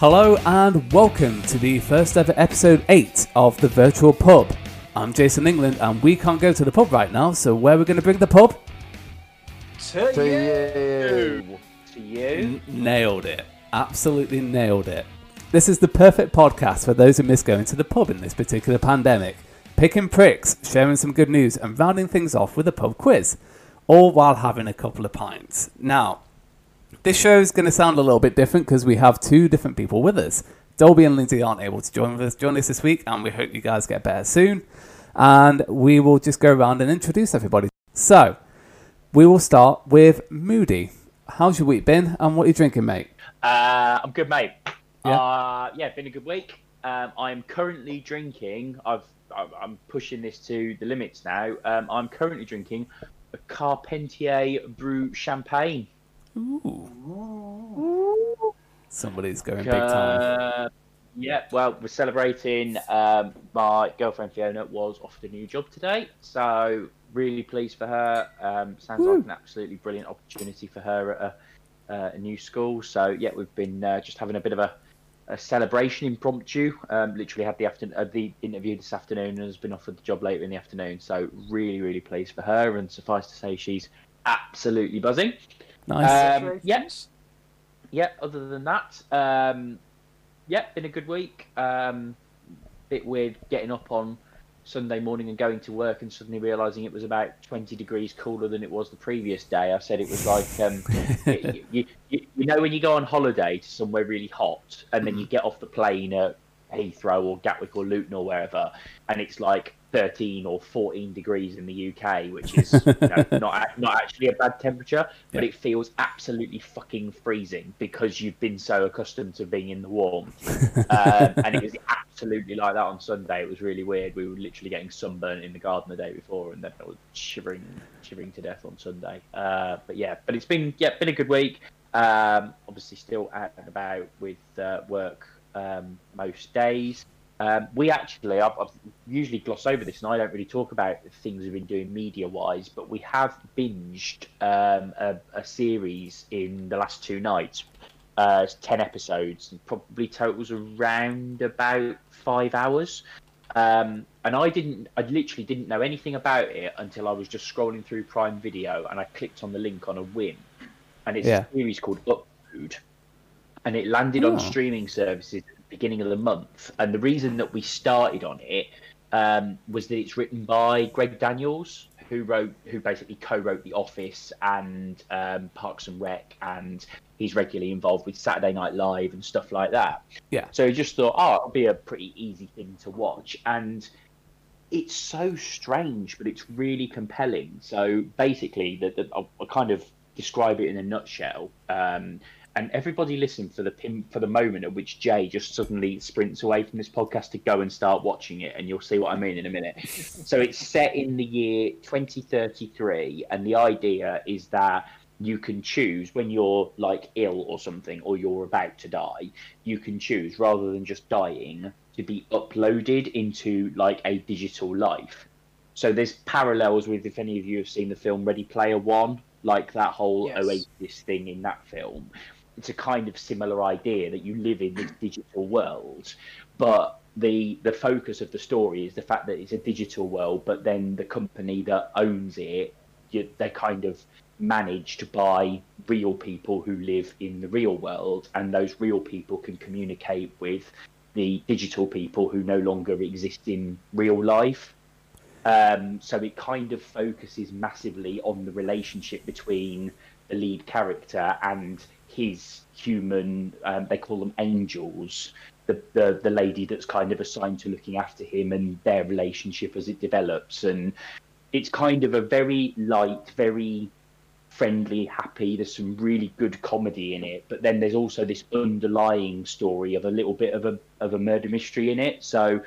Hello and welcome to the first ever episode 8 of the Virtual Pub. I'm Jason England and we can't go to the pub right now, so where are we going to bring the pub? To, To you. you. To you. N- nailed it. Absolutely nailed it. This is the perfect podcast for those who miss going to the pub in this particular pandemic. Picking pricks, sharing some good news, and rounding things off with a pub quiz, all while having a couple of pints. Now, this show is going to sound a little bit different because we have two different people with us. Dolby and Lindsay aren't able to join us join us this week, and we hope you guys get better soon. And we will just go around and introduce everybody. So, we will start with Moody. How's your week been, and what are you drinking, mate? Uh, I'm good, mate. Yeah. Uh, yeah, been a good week. Um, I'm currently drinking. I've I'm- pushing this to the limits now. Um, I'm currently drinking a Carpentier Brew Champagne. Somebody's going big time. Uh, yeah, well, we're celebrating. Um, my girlfriend Fiona was offered a new job today, so really pleased for her. Um, sounds like an absolutely brilliant opportunity for her at a, uh, a new school. So yeah, we've been uh, just having a bit of a, a celebration impromptu. Um, literally had the after- uh, the interview this afternoon and has been offered the job later in the afternoon. So really, really pleased for her. And suffice to say, she's absolutely buzzing. Nice. Um, yeah, yeah. Other than that, um, yeah, been a good week. Um, bit weird getting up on Sunday morning and going to work and suddenly realizing it was about 20 degrees cooler than it was the previous day. I said it was like, um, you, you, you, you know, when you go on holiday to somewhere really hot and then you get off the plane at Heathrow or Gatwick or Luton or wherever, and it's like 13 or 14 degrees in the UK, which is you know, not not actually a bad temperature, but Yeah. it feels absolutely fucking freezing because you've been so accustomed to being in the warmth. um, and it was absolutely like that on Sunday. It was really weird. We were literally getting sunburnt in the garden the day before, and then I was shivering, shivering to death on Sunday. Uh, but yeah, but it's been yeah, been a good week. Um, obviously, still out and about with uh, work um, most days. Um, we actually, I've, I've usually gloss over this, and I don't really talk about things we've been doing media-wise, but we have binged um, a, a series in the last two nights. Uh, ten episodes, probably totals around about five hours. Um, and I didn't, I literally didn't know anything about it until I was just scrolling through Prime Video, and I clicked on the link on a whim, and it's Yeah. a series called Upload, and it landed on Oh. streaming services beginning of the month. And the reason that we started on it um, was that it's written by Greg Daniels, who wrote, who basically co-wrote The Office and um, Parks and Rec, and he's regularly involved with Saturday Night Live and stuff like that. Yeah. So he just thought, oh, it'll be a pretty easy thing to watch, and it's so strange, but it's really compelling. So basically, I'll, I'll kind of describe it in a nutshell. Um, and everybody listen for the pin, for the moment at which Jay just suddenly sprints away from this podcast to go and start watching it, and you'll see what I mean in a minute. so it's set in the year 2033, and the idea is that you can choose when you're like ill or something, or you're about to die. You can choose rather than just dying to be uploaded into like a digital life. So there's parallels with if any of you have seen the film Ready Player One, like that whole Yes. Oasis thing in that film. It's a kind of similar idea that you live in this digital world, but the the focus of the story is the fact that it's a digital world, but then the company that owns it, you, they kind of manage to buy real people who live in the real world, and those real people can communicate with the digital people who no longer exist in real life. Um, so it kind of focuses massively on the relationship between the lead character and his human. Um, they call them angels. The, the the lady that's kind of assigned to looking after him and their relationship as it develops, and it's kind of a very light, very friendly, happy. There's some really good comedy in it, but then there's also this underlying story of a little bit of a of a murder mystery in it. So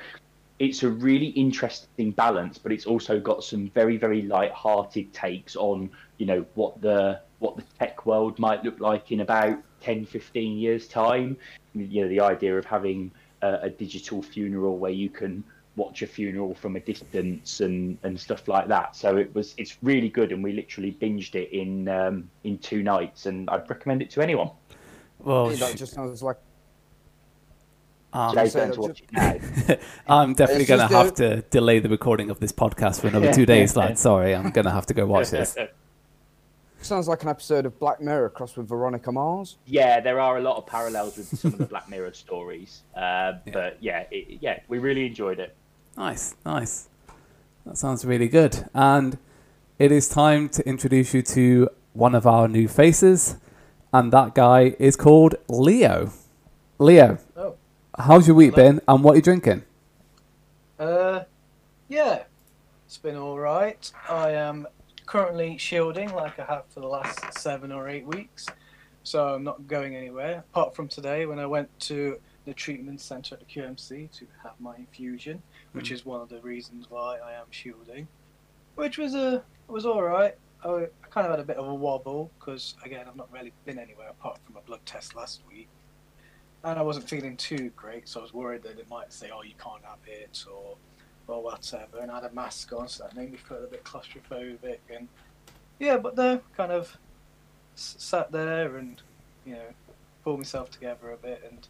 it's a really interesting balance, but it's also got some very very light-hearted takes on you know what the what the tech world might look like in about 10, 15 years time. You know the idea of having a, a digital funeral where you can watch a funeral from a distance and and stuff like that. So it was it's really good, and we literally binged it in um, in two nights, and I'd recommend it to anyone. Well, that just sounds like Um, so just- watch it now. I'm definitely going to have a- to delay the recording of this podcast for another two days, lad. Sorry, I'm going to have to go watch this. Sounds like an episode of Black Mirror crossed with Veronica Mars. yeah, there are a lot of parallels with some of the Black Mirror stories. Uh, But yeah, it, yeah, we really enjoyed it. Nice, nice. That sounds really good. And it is time to introduce you to one of our new faces, and that guy is called Leo. Leo, Oh. how's your week Hello. been, and what are you drinking? Uh, yeah, it's been all right. I am currently shielding like I have for the last seven or eight weeks, so I'm not going anywhere. Apart from today, when I went to the treatment centre at the QMC to have my infusion, which mm. is one of the reasons why I am shielding, which was a was all right. I, I kind of had a bit of a wobble because again I've not really been anywhere apart from a blood test last week. And I wasn't feeling too great, so I was worried that it might say, "Oh, you can't have it," or or whatever. And I had a mask on, so that made me feel a bit claustrophobic. And yeah, but no, kind of sat there and you know pulled myself together a bit, and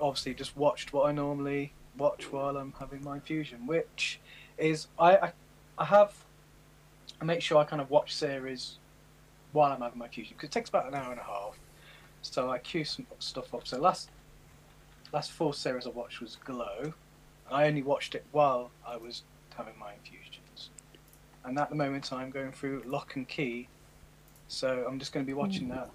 obviously just watched what I normally watch while I'm having my infusion, which is I I, I have I make sure I kind of watch series while I'm having my infusion because it takes about an hour and a half. So I queue some stuff up. So last last full series I watched was Glow, and I only watched it while I was having my infusions. And at the moment I'm going through Locke and Key, so I'm just going to be watching that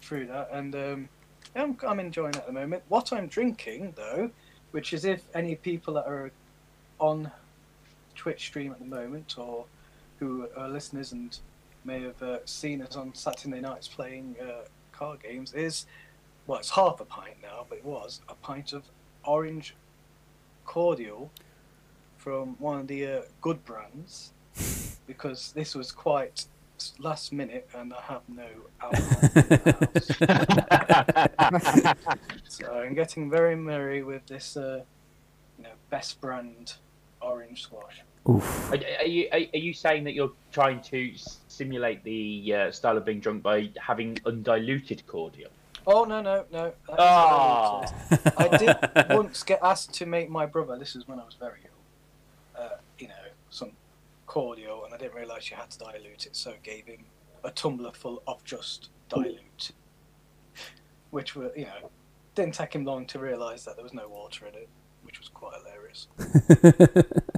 through that, and um, yeah, I'm, I'm enjoying it at the moment. What I'm drinking though, which is if any people that are on Twitch stream at the moment or who are listeners and may have uh, seen us on Saturday nights playing uh, card games is well, it's half a pint now, but it was a pint of orange cordial from one of the uh, good brands because this was quite last minute and I have no alcohol in the house. so I'm getting very merry with this, uh, you know, best brand orange squash. Oof. Are, are you are, are you saying that you're trying to simulate the uh, style of being drunk by having undiluted cordial? Oh no no no! Ah. I did once get asked to make my brother. This is when I was very ill. Uh, you know, some cordial, and I didn't realise you had to dilute it, so I gave him a tumbler full of just dilute, which were you know didn't take him long to realise that there was no water in it, which was quite hilarious.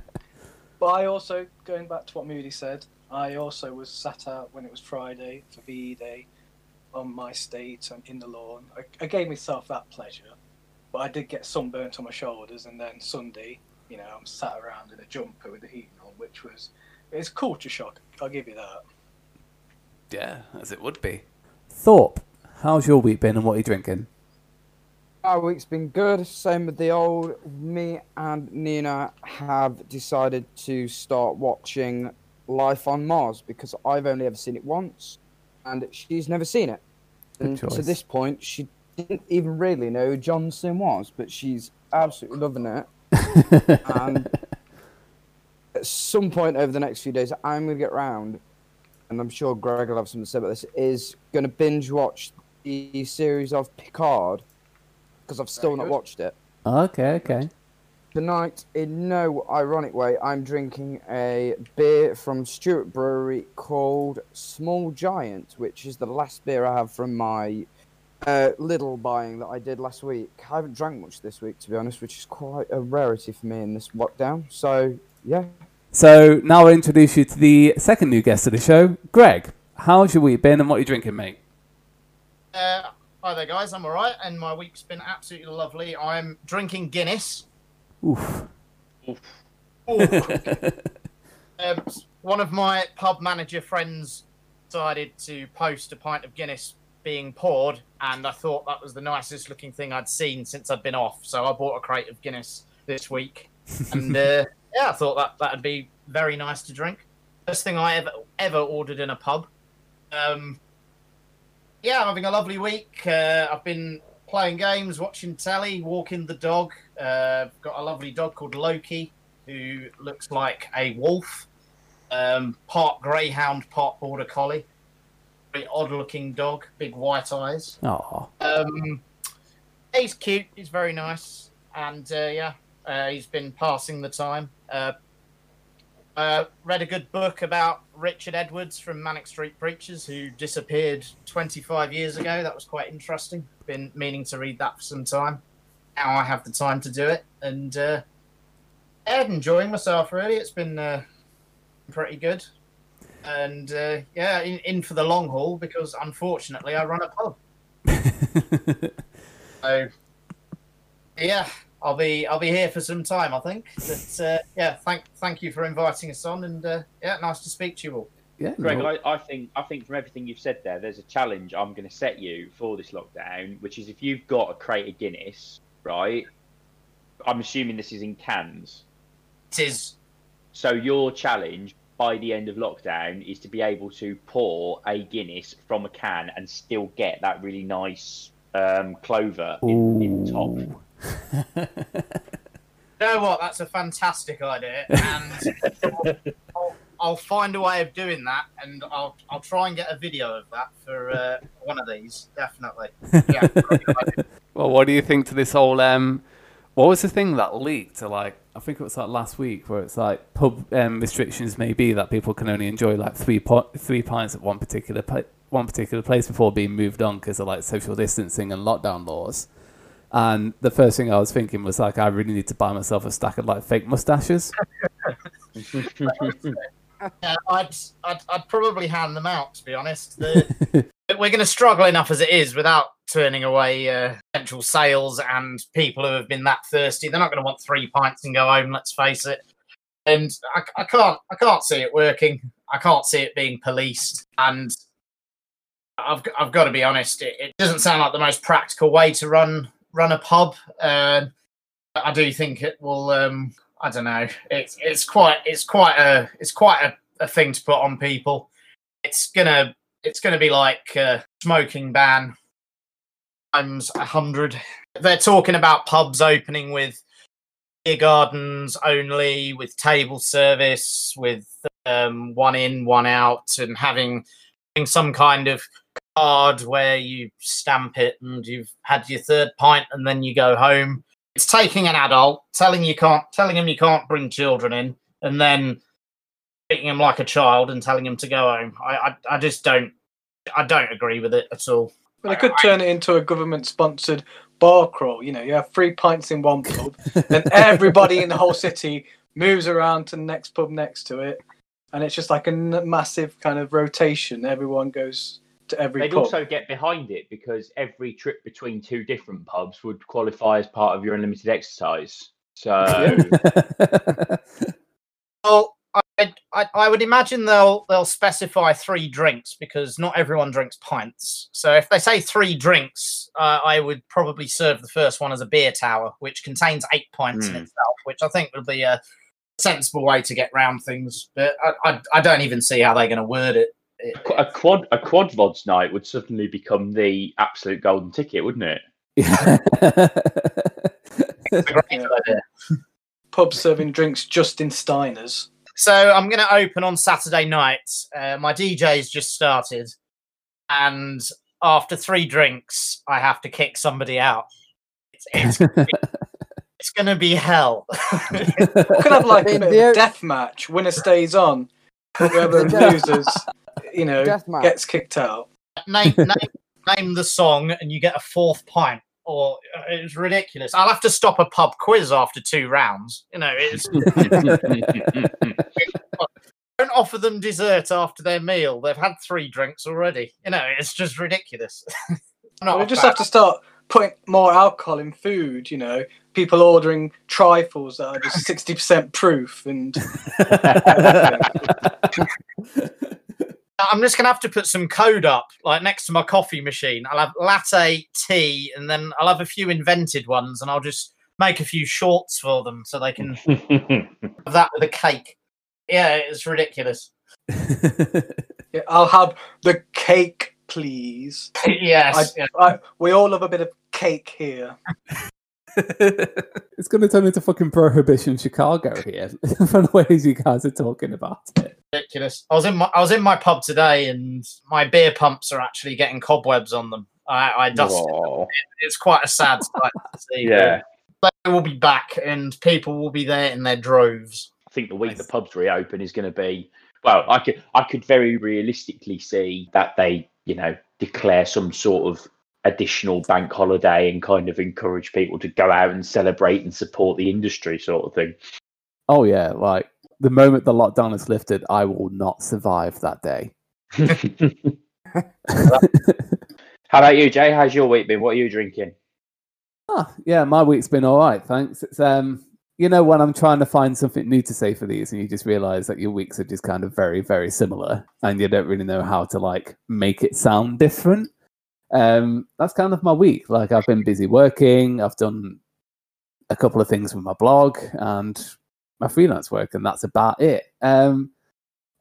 But I also, going back to what Moody said, I also was sat out when it was Friday for VE Day on my state and in the lawn. I, I gave myself that pleasure, but I did get sunburnt on my shoulders. And then Sunday, you know, I'm sat around in a jumper with the heating on, which was it's culture shock. I'll give you that. yeah, as it would be. Thorpe, how's your week been, and what are you drinking? Our week's been good. Same with the old. Me and Nina have decided to start watching Life on Mars because I've only ever seen it once, and she's never seen it. Good And to this point, she didn't even really know who Johnson was, but she's absolutely loving it. and at some point over the next few days, I'm going to get round, and I'm sure Greg will have something to say about this, is going to binge watch the series of Picard, because I've still Very not good. watched it. Okay, okay. Tonight, in no ironic way, I'm drinking a beer from Stewart Brewery called Small Giant, which is the last beer I have from my uh, little buying that I did last week. I haven't drank much this week, to be honest, which is quite a rarity for me in this lockdown. So, yeah. So now I'll introduce you to the second new guest of the show, Greg. How's your week been, and what are you drinking, mate? Uh, hi there, guys. I'm all right, and my week's been absolutely lovely. I'm drinking Guinness. Oof. Um, one of my pub manager friends decided to post a pint of Guinness being poured, and I thought that was the nicest looking thing I'd seen since I'd been off. So I bought a crate of Guinness this week, and uh, yeah, I thought that that'd be very nice to drink. First thing I ever ever ordered in a pub. Um, yeah, I'm having a lovely week. Uh, I've been playing games, watching telly, walking the dog. Uh, got a lovely dog called Loki, who looks like a wolf. Um, part greyhound, part border collie. Very odd looking dog, big white eyes. Aw. Um, he's cute. He's very nice. and uh, yeah, uh, he's been passing the time. Uh, uh, read a good book about Richard Edwards from Manic Street Preachers, who disappeared 25 years ago. That was quite interesting. Been meaning to read that for some time. Now I have the time to do it, and uh, yeah, enjoying myself. Really, it's been uh, pretty good. And uh, yeah, in, in for the long haul because unfortunately I run a pub. So yeah, I'll be I'll be here for some time. I think. But uh, yeah, thank thank you for inviting us on, and uh, yeah, nice to speak to you all. yeah, Greg, no- I, I think I think from everything you've said there, there's a challenge I'm going to set you for this lockdown, which is if you've got a crate of Guinness, right? I'm assuming this is in cans. It is So your challenge by the end of lockdown is to be able to pour a Guinness from a can and still get that really nice um, clover in, in the top. You know what? That's a fantastic idea, and I'll, I'll find a way of doing that, and I'll I'll try and get a video of that for uh, one of these. Definitely. Yeah. Well, what do you think to this whole um? What was the thing that leaked? To like, I think it was like last week, where it's like pub um, restrictions may be that people can only enjoy like three po- three pints at one particular one particular place before being moved on because of like social distancing and lockdown laws. And the first thing I was thinking was like, I really need to buy myself a stack of like fake mustaches. Yeah, I'd, I'd I'd probably hand them out to be honest. The, we're going to struggle enough as it is without turning away uh, potential sales and people who have been that thirsty. They're not going to want three pints and go home. Let's face it. And I, I can't I can't see it working. I can't see it being policed. And I've g- I've got to be honest. It, it doesn't sound like the most practical way to run run a pub. Uh, I do think it will. Um, I don't know. It's it's quite it's quite a it's quite a, a thing to put on people. It's gonna it's gonna be like a smoking ban times a hundred. They're talking about pubs opening with beer gardens only, with table service, with um, one in, one out, and having, having some kind of card where you stamp it and you've had your third pint and then you go home it's taking an adult, telling you can't, telling him you can't bring children in, and then treating him like a child and telling him to go home. I, I, I just don't, I don't agree with it at all. But they could turn it into a government-sponsored bar crawl. You know, you have three pints in one pub, then everybody in the whole city moves around to the next pub next to it, and it's just like a n- massive kind of rotation. Everyone goes to every They'd pub. also get behind it because every trip between two different pubs would qualify as part of your unlimited exercise. So Well, I, I, I would imagine they'll they'll specify three drinks because not everyone drinks pints. So if they say three drinks, uh, I would probably serve the first one as a beer tower, which contains eight pints in Hmm. itself, which I think would be a sensible way to get round things. But I, I, I don't even see how they're going to word it. It- a quad a quad vods night would suddenly become the absolute golden ticket, wouldn't it? It's a great idea. Pub serving drinks just in Steiners. So I'm going to open on Saturday night. Uh, my DJ's just started, and after three drinks, I have to kick somebody out. It's it's, it's going to be hell. We could have like a bit of a death match. Winner stays on. Whoever The loses, you know, Death gets kicked out. name, name name the song, and you get a fourth pint. Or uh, it's ridiculous. I'll have to stop a pub quiz after two rounds. You know, it's don't offer them dessert after their meal. They've had three drinks already. You know, it's just ridiculous. We just fan. have to start putting more alcohol in food. You know, people ordering trifles that are just sixty percent proof, and I'm just gonna have to put some code up, like next to my coffee machine. I'll have latte, tea, and then I'll have a few invented ones, and I'll just make a few shorts for them so they can have that with a cake. Yeah, it's ridiculous. yeah, I'll have the cake, please. yes. yeah. I, we all love a bit of cake here. It's going to turn into fucking prohibition Chicago here from the ways you guys are talking about it. ridiculous. I was in my I was in my pub today, and my beer pumps are actually getting cobwebs on them. I, I dusted. them. Aw. It's quite a sad sight to see. yeah. they will be back and people will be there in their droves. I think the week Nice. the pubs reopen is going to be well. I could I could very realistically see that they you know declare some sort of additional bank holiday and kind of encourage people to go out and celebrate and support the industry sort of thing. Oh yeah, like the moment the lockdown is lifted, I will not survive that day. How about you, Jay? How's your week been? What are you drinking? Ah, yeah, my week's been all right, thanks. It's um, you know, when I'm trying to find something new to say for these, and you just realize that your weeks are just kind of very, very similar, and you don't really know how to like make it sound different. Um, that's kind of my week. Like I've been busy working. I've done a couple of things with my blog and my freelance work, and that's about it. Um,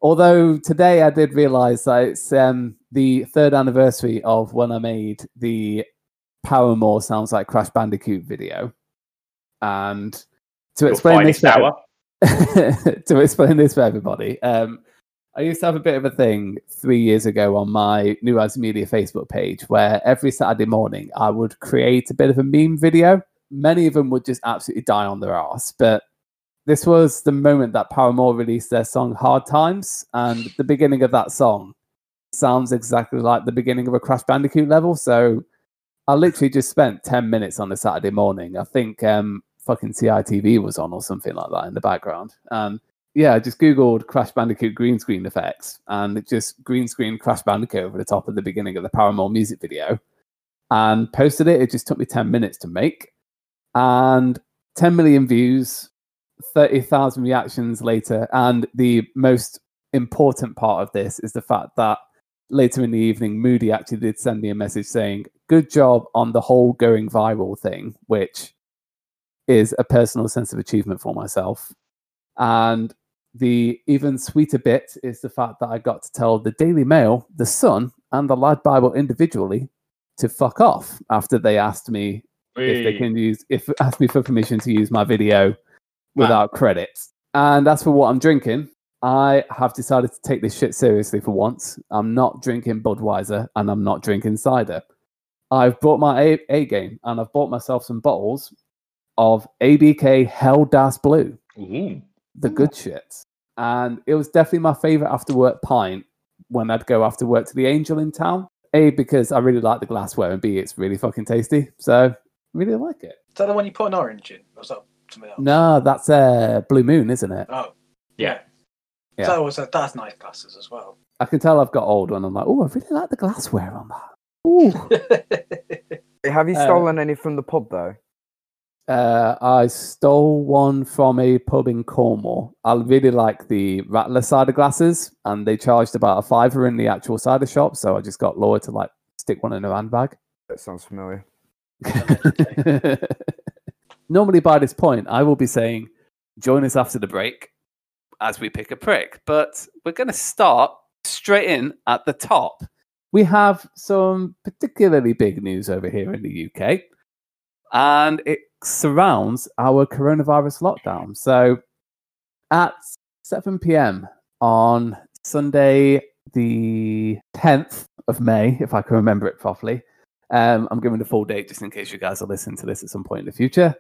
although today I did realize that it's um the third anniversary of when I made the Paramore sounds like Crash Bandicoot video. And to Your explain this for, to explain this for everybody, um, I used to have a bit of a thing three years ago on my New Rising Media Facebook page where every Saturday morning I would create a bit of a meme video. Many of them would just absolutely die on their ass, but this was the moment that Paramore released their song Hard Times, and the beginning of that song sounds exactly like the beginning of a Crash Bandicoot level. So I literally just spent 10 minutes on a Saturday morning. I think um, fucking CITV was on or something like that in the background. And yeah, I just Googled Crash Bandicoot green screen effects and it just green screen Crash Bandicoot over the top of the beginning of the Paramore music video and posted it. It just took me 10 minutes to make. And 10 million views, 30,000 reactions later. And the most important part of this is the fact that later in the evening, Moody actually did send me a message saying, Good job on the whole going viral thing, which is a personal sense of achievement for myself. And the even sweeter bit is the fact that I got to tell the Daily Mail, the Sun, and the Lad Bible individually to fuck off after they asked me if they can use if asked me for permission to use my video without credits. And as for what I'm drinking, I have decided to take this shit seriously for once. I'm not drinking Budweiser and I'm not drinking cider. I've brought my A, A game and I've bought myself some bottles of ABK Hell Das Blue, Ooh. The good shit. And it was definitely my favorite after work pint when I'd go after work to the Angel in town. A, because I really like the glassware, and B, it's really fucking tasty. So, really like it. Is that the one you put an orange in? Or is that something else? No, that's uh, Blue Moon, isn't it? Oh, Yeah. Yeah. So was that, that's nice glasses as well. I can tell I've got old one. I'm like, oh, I really like the glassware on that. Ooh. Have you Uh, stolen any from the pub though? Uh, I stole one from a pub in Cornwall. I really like the Rattler cider glasses, and they charged about a fiver in the actual cider shop. So I just got Laura to like stick one in her handbag. That sounds familiar. Normally, by this point, I will be saying, join us after the break as we pick a prick. But we're going to start straight in at the top. We have some particularly big news over here in the UK, and it surrounds our coronavirus lockdown. So, at 7 p.m. on Sunday, the 10th of May, if I can remember it properly, um, I'm giving the full date just in case you guys are listening to this at some point in the future.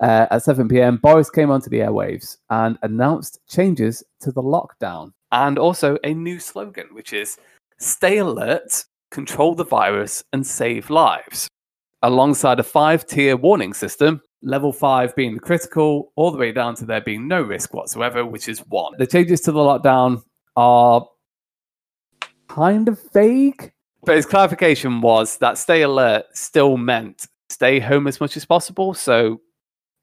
Uh, at 7 p.m., Boris came onto the airwaves and announced changes to the lockdown and also a new slogan, which is stay alert, control the virus, and save lives, alongside a five tier warning system. Level five being the critical, all the way down to there being no risk whatsoever, which is one. The changes to the lockdown are kind of vague, but his clarification was that stay alert still meant stay home as much as possible. So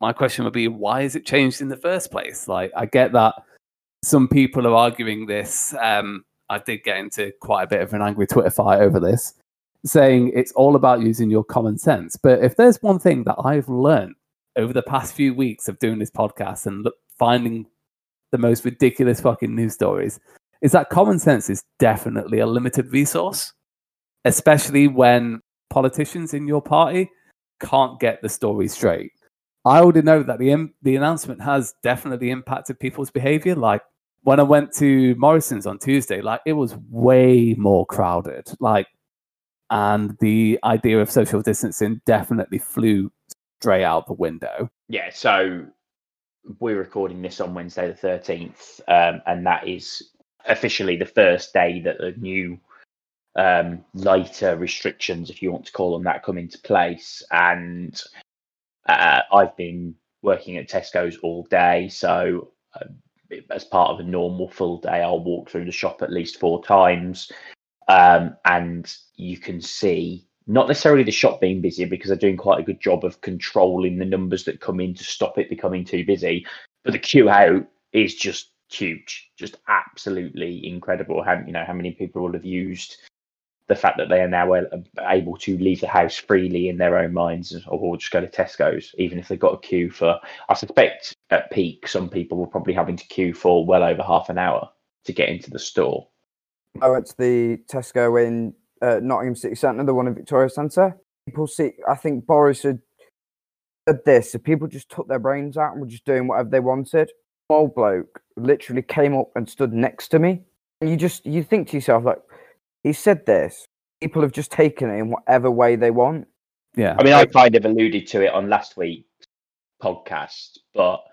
my question would be, why is it changed in the first place? Like, I get that some people are arguing this. Um, I did get into quite a bit of an angry Twitter fight over this, saying it's all about using your common sense. But if there's one thing that I've learned over the past few weeks of doing this podcast and look, finding the most ridiculous fucking news stories, is that common sense is definitely a limited resource, especially when politicians in your party can't get the story straight. I already know that the the announcement has definitely impacted people's behavior. Like when I went to Morrison's on Tuesday, like it was way more crowded. Like, and the idea of social distancing definitely flew straight out the window. Yeah, so we're recording this on Wednesday the 13th, um, and that is officially the first day that the new um, lighter restrictions, if you want to call them that, come into place. And uh, I've been working at Tesco's all day, so uh, as part of a normal full day, I'll walk through the shop at least four times, um, and you can see not necessarily the shop being busier because they're doing quite a good job of controlling the numbers that come in to stop it becoming too busy, but the queue out is just huge, just absolutely incredible. How you know how many people will have used the fact that they are now able to leave the house freely in their own minds, or just go to Tesco's, even if they've got a queue for. I suspect at peak, some people were probably having to queue for well over half an hour to get into the store. I went to the Tesco in uh, Nottingham City Centre, the one in Victoria Centre. People see, I think Boris had said this, so people just took their brains out and were just doing whatever they wanted. Old bloke literally came up and stood next to me, and you just you think to yourself like he said this. People have just taken it in whatever way they want. Yeah. I mean, I kind of alluded to it on last week's podcast, but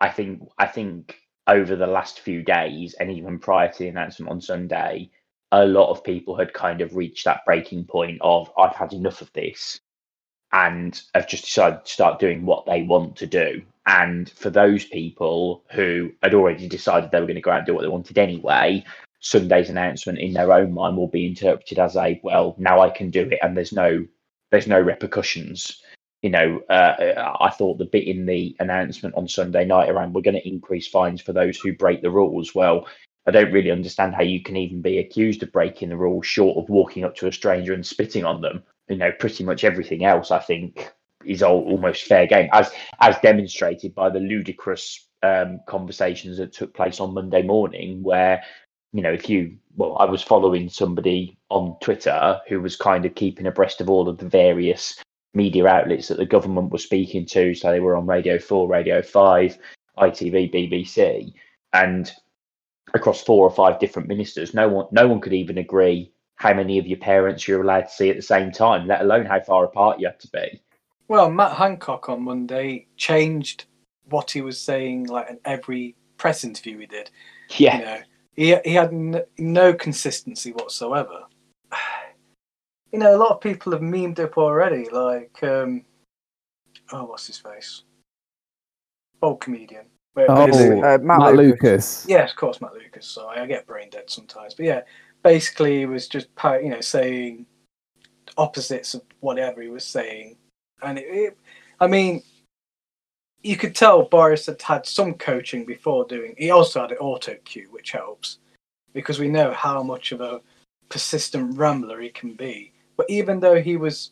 I think I think over the last few days and even prior to the announcement on Sunday, a lot of people had kind of reached that breaking point of I've had enough of this and have just decided to start doing what they want to do. And for those people who had already decided they were going to go out and do what they wanted anyway, Sunday's announcement in their own mind will be interpreted as a well, now I can do it, and there's no there's no repercussions. You know, uh, I thought the bit in the announcement on Sunday night around we're going to increase fines for those who break the rules. Well, I don't really understand how you can even be accused of breaking the rules short of walking up to a stranger and spitting on them. You know, pretty much everything else I think is all, almost fair game, as as demonstrated by the ludicrous um, conversations that took place on Monday morning, where you know, if you, well, I was following somebody on Twitter who was kind of keeping abreast of all of the various media outlets that the government was speaking to. So they were on Radio 4, Radio 5, ITV, BBC, and across four or five different ministers. No one, no one could even agree how many of your parents you're allowed to see at the same time, let alone how far apart you have to be. Well, Matt Hancock on Monday changed what he was saying, like in every press interview he did. Yeah. You know, he he had n- no consistency whatsoever. You know, a lot of people have memed up already. Like, um, oh, what's his face? Old comedian. Where Oh, Uh, Matt, Matt Lucas. Yeah, of course, Matt Lucas. Sorry, I get brain dead sometimes. But yeah, basically, he was just you know saying opposites of whatever he was saying, and it, it, I mean, you could tell Boris had had some coaching before doing. He also had an auto cue, which helps because we know how much of a persistent rambler he can be. But even though he was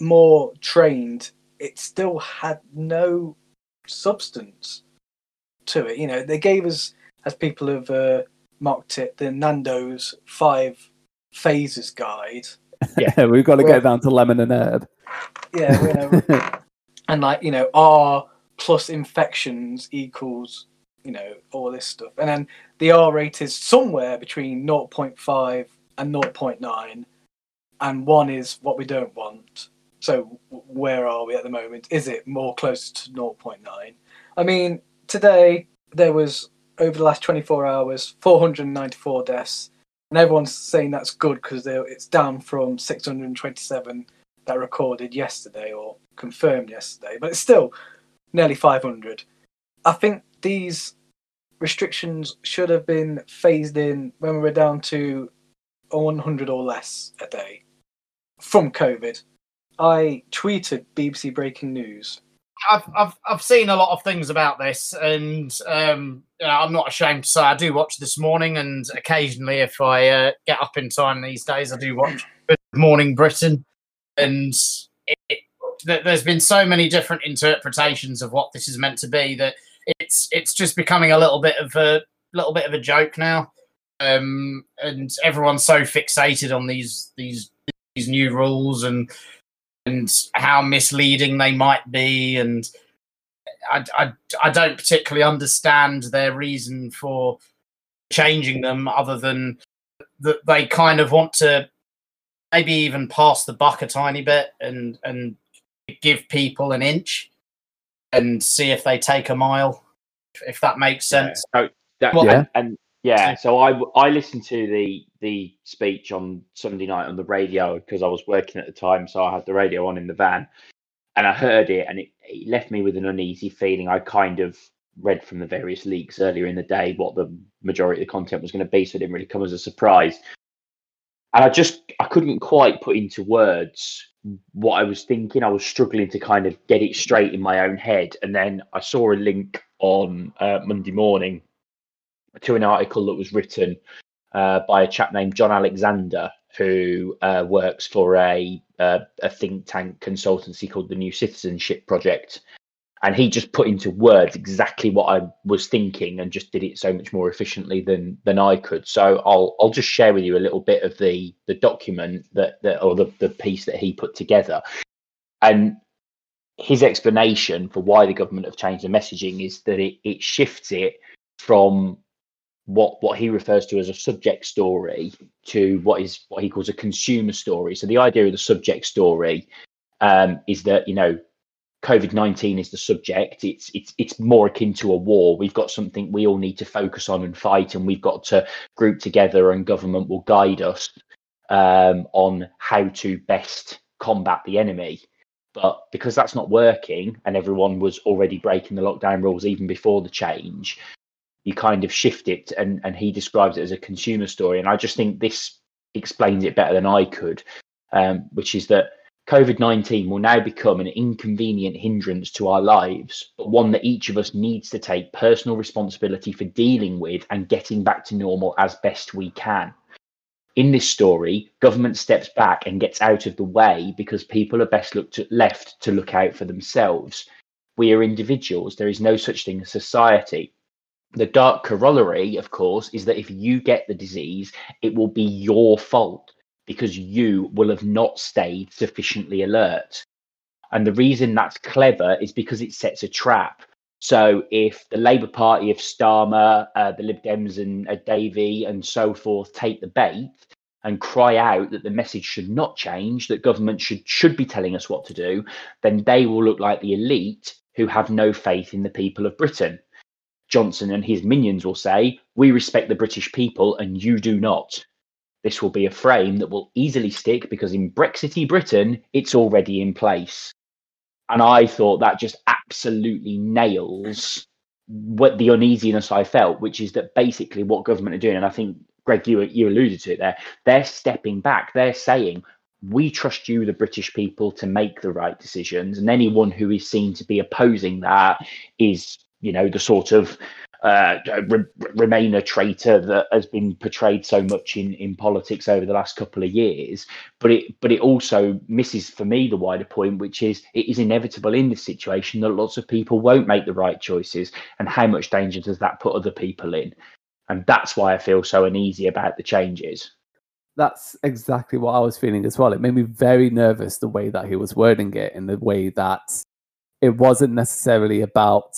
more trained, it still had no substance to it. You know, they gave us, as people have uh, mocked it, the Nando's five phases guide. Yeah, we've got to go down to lemon and herb. Yeah, you know, and like you know, R plus infections equals you know all this stuff, and then the R rate is somewhere between 0.5 and 0.9, and one is what we don't want. So where are we at the moment? Is it more close to 0.9? I mean, today there was over the last 24 hours 494 deaths, and everyone's saying that's good because it's down from 627 that recorded yesterday or confirmed yesterday, but it's still nearly 500. I think these restrictions should have been phased in when we were down to 100 or less a day from COVID. I tweeted BBC Breaking News. I've, I've I've seen a lot of things about this, and um, I'm not ashamed to say I do watch This Morning, and occasionally, if I uh, get up in time these days, I do watch Morning Britain, and it, it, there's been so many different interpretations of what this is meant to be that it's it's just becoming a little bit of a little bit of a joke now, um, and everyone's so fixated on these these these new rules and and how misleading they might be and I, I, I don't particularly understand their reason for changing them other than that they kind of want to maybe even pass the buck a tiny bit and and give people an inch and see if they take a mile, if that makes sense. Yeah. So that, Well, Yeah. and, and yeah, so I I listened to the the speech on Sunday night on the radio because I was working at the time, so I had the radio on in the van, and I heard it, and it, it left me with an uneasy feeling. I kind of read from the various leaks earlier in the day what the majority of the content was going to be, so it didn't really come as a surprise. And I just I couldn't quite put into words what I was thinking. I was struggling to kind of get it straight in my own head, and then I saw a link on uh, Monday morning to an article that was written uh, by a chap named John Alexander, who uh, works for a uh, a think tank consultancy called the New Citizenship Project, and he just put into words exactly what I was thinking and just did it so much more efficiently than than I could. So I'll I'll just share with you a little bit of the the document that, that or the, the piece that he put together, and his explanation for why the government have changed the messaging is that it, it shifts it from what what he refers to as a subject story to what is what he calls a consumer story. So the idea of the subject story um, is that you know COVID nineteen is the subject. It's it's it's more akin to a war. We've got something we all need to focus on and fight, and we've got to group together, and government will guide us um, on how to best combat the enemy. But because that's not working, and everyone was already breaking the lockdown rules even before the change, you kind of shift it and and he describes it as a consumer story. And i just think this explains it better than i could um, which is that covid-19 will now become an inconvenient hindrance to our lives but one that each of us needs to take personal responsibility for dealing with and getting back to normal as best we can. In this story government steps back and gets out of the way because people are best looked at, left to look out for themselves. We are individuals. There is no such thing as society the dark corollary, of course, is that if you get the disease, it will be your fault because you will have not stayed sufficiently alert. And the reason that's clever is because it sets a trap. So if the Labour Party of Starmer, uh, the Lib Dems and uh, and so forth take the bait and cry out that the message should not change, that government should should be telling us what to do, then they will look like the elite who have no faith in the people of Britain. Johnson and his minions will say, We respect the British people and you do not. This will be a frame that will easily stick because in Brexity Britain, it's already in place. And I thought that just absolutely nails what the uneasiness I felt, which is that basically what government are doing, and I think Greg, you you alluded to it there, they're stepping back. They're saying, we trust you, the British people, to make the right decisions. And anyone who is seen to be opposing that is you know the sort of uh, re- remain a traitor that has been portrayed so much in, in politics over the last couple of years. But it but it also misses for me the wider point, which is it is inevitable in this situation that lots of people won't make the right choices, and how much danger does that put other people in? And that's why I feel so uneasy about the changes. That's exactly what I was feeling as well. It made me very nervous the way that he was wording it, in the way that it wasn't necessarily about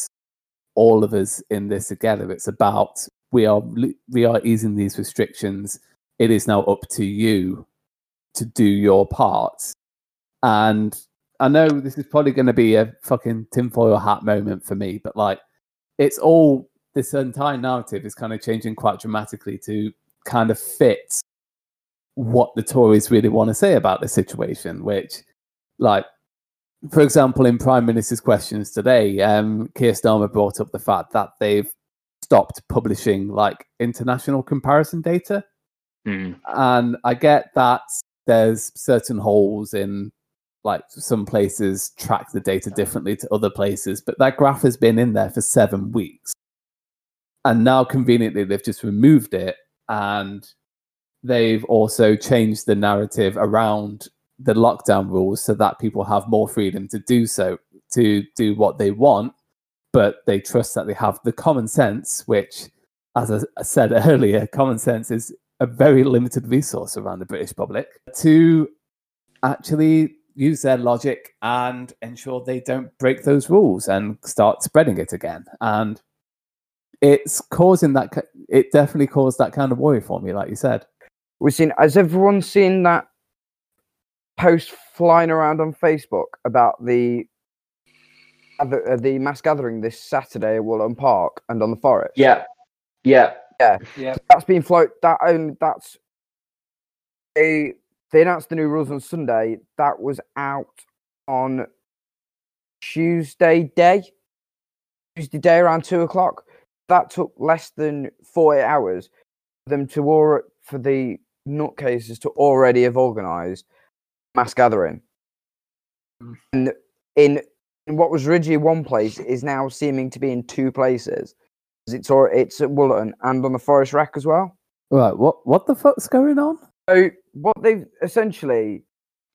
all of us in this together. It's about we are we are easing these restrictions. It is now up to you to do your part. And I know this is probably going to be a fucking tinfoil hat moment for me, but like, it's all this entire narrative is kind of changing quite dramatically to kind of fit what the Tories really want to say about the situation, which, like, for example, in Prime Minister's questions today, um, Keir Starmer brought up the fact that they've stopped publishing like international comparison data. Mm. And I get that there's certain holes in like some places track the data differently to other places, but that graph has been in there for seven weeks. And now conveniently they've just removed it and they've also changed the narrative around the lockdown rules so that people have more freedom to do so, to do what they want, but they trust that they have the common sense, which, as I said earlier, common sense is a very limited resource around the British public to actually use their logic and ensure they don't break those rules and start spreading it again. And it's causing that, it definitely caused that kind of worry for me, like you said. We've seen, has everyone seen that post flying around on Facebook about the uh, the mass gathering this Saturday at Wollaton Park and on the forest. Yeah, yeah. Yeah. Yeah. That's been float. That only that's they they announced the new rules on Sunday. That was out on Tuesday day. Tuesday day around two o'clock. That took less than forty hours for them to or for the nutcases to already have organised mass gathering. Mm. And in, in what was originally one place is now seeming to be in two places. It's or it's at Wollaton and on the Forest Rec as well. Right, what what the fuck's going on? So what they've essentially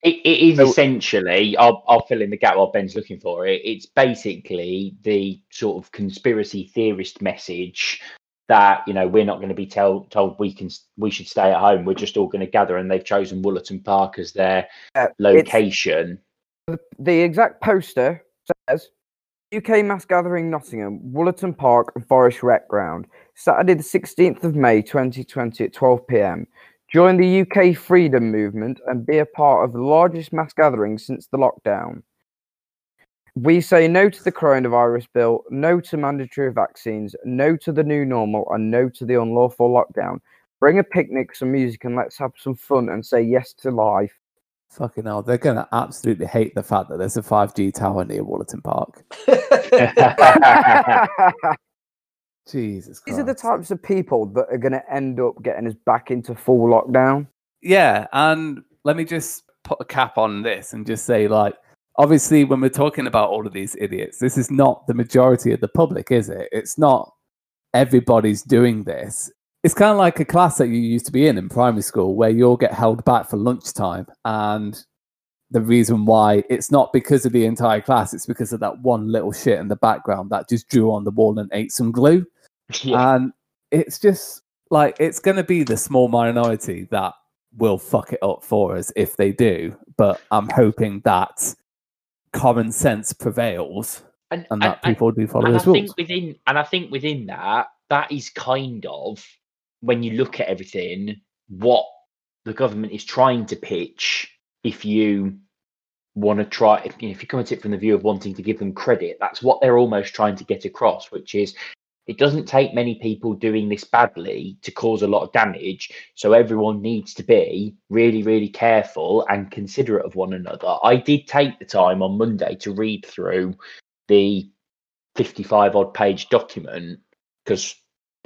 It, it is So- essentially, I'll, I'll fill in the gap while Ben's looking for it. It's basically the sort of conspiracy theorist message that you know we're not going to be tell, told we can we should stay at home. We're just all going to gather, and they've chosen Wollaton Park as their location. the, the exact poster says UK mass gathering Nottingham, Wollaton Park and Forest Rec Ground, Saturday the 16th of May 2020 at 12 pm. Join the UK freedom movement and be a part of the largest mass gathering since the lockdown. We say no to the coronavirus bill, no to mandatory vaccines, no to the new normal, and no to the unlawful lockdown. Bring a picnic, some music, and let's have some fun and say yes to life. Fucking hell, they're gonna absolutely hate the fact that there's a 5G tower near Wollaton Park. Jesus These are the types of people that are going to end up getting us back into full lockdown. Yeah, and let me just put a cap on this and just say, like, obviously, when we're talking about all of these idiots, this is not the majority of the public, is it? It's not everybody's doing this. It's kind of like a class that you used to be in in primary school where you'll get held back for lunchtime. And the reason why it's not because of the entire class, it's because of that one little shit in the background that just drew on the wall and ate some glue. yeah. And it's just like it's going to be the small minority that will fuck it up for us if they do. But I'm hoping that common sense prevails and, and that people do follow and I those rules. think within and I think within that, that is kind of when you look at everything, what the government is trying to pitch. If you want to try, if, you know, if you come at it from the view of wanting to give them credit, that's what they're almost trying to get across, which is it doesn't take many people doing this badly to cause a lot of damage. So everyone needs to be really, really careful and considerate of one another. I did take the time on Monday to read through the 55 odd page document because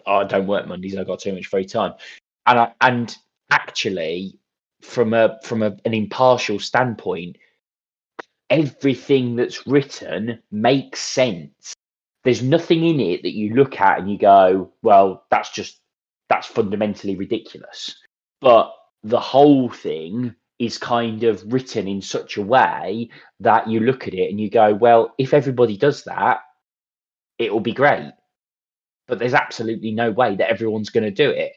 I don't work Mondays. I've got too much free time. And I, and actually, from a from a, an impartial standpoint, everything that's written makes sense. There's nothing in it that you look at and you go, well, that's just that's fundamentally ridiculous. But the whole thing is kind of written in such a way that you look at it and you go, well, if everybody does that, it will be great. But there's absolutely no way that everyone's going to do it.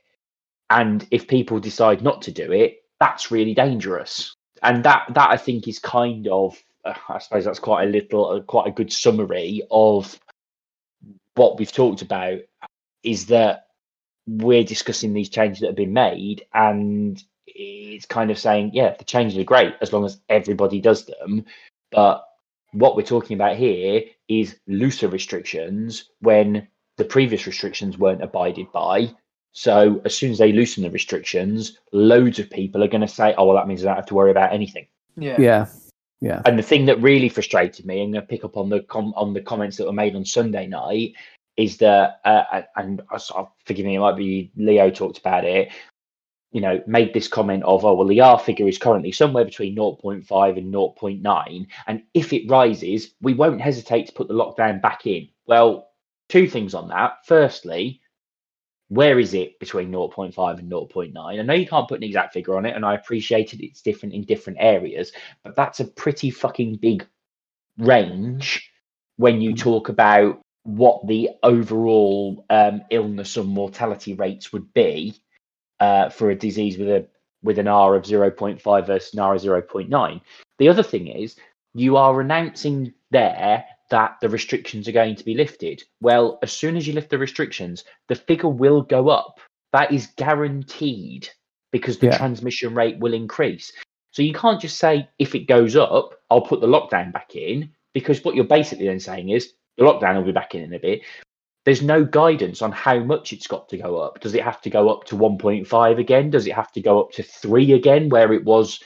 And if people decide not to do it, that's really dangerous. And that that I think is kind of, uh, I suppose that's quite a little, uh, quite a good summary of what we've talked about. Is that we're discussing these changes that have been made, and it's kind of saying, yeah, the changes are great as long as everybody does them. But what we're talking about here is looser restrictions when the previous restrictions weren't abided by. So as soon as they loosen the restrictions, loads of people are going to say, "Oh, well, that means I don't have to worry about anything." Yeah. yeah, yeah, And the thing that really frustrated me, I'm going to pick up on the com- on the comments that were made on Sunday night, is that, uh, and uh, forgive me, it might be Leo talked about it. You know, made this comment of, oh well, the R figure is currently somewhere between 0.5 and 0.9, and if it rises, we won't hesitate to put the lockdown back in. Well, two things on that. Firstly, where is it between 0.5 and 0.9? I know you can't put an exact figure on it, and I appreciate it. It's different in different areas, but that's a pretty fucking big range when you Mhm. talk about what the overall um, illness and mortality rates would be uh, for a disease with a with an R of 0.5 versus an R of 0.9. The other thing is you are announcing there that the restrictions are going to be lifted. Well, as soon as you lift the restrictions, the figure will go up. That is guaranteed because the Yeah. transmission rate will increase. So you can't just say if it goes up, I'll put the lockdown back in because what you're basically then saying is the lockdown will be back in in a bit. There's no guidance on how much it's got to go up. Does it have to go up to 1.5 again? Does it have to go up to 3 again where it was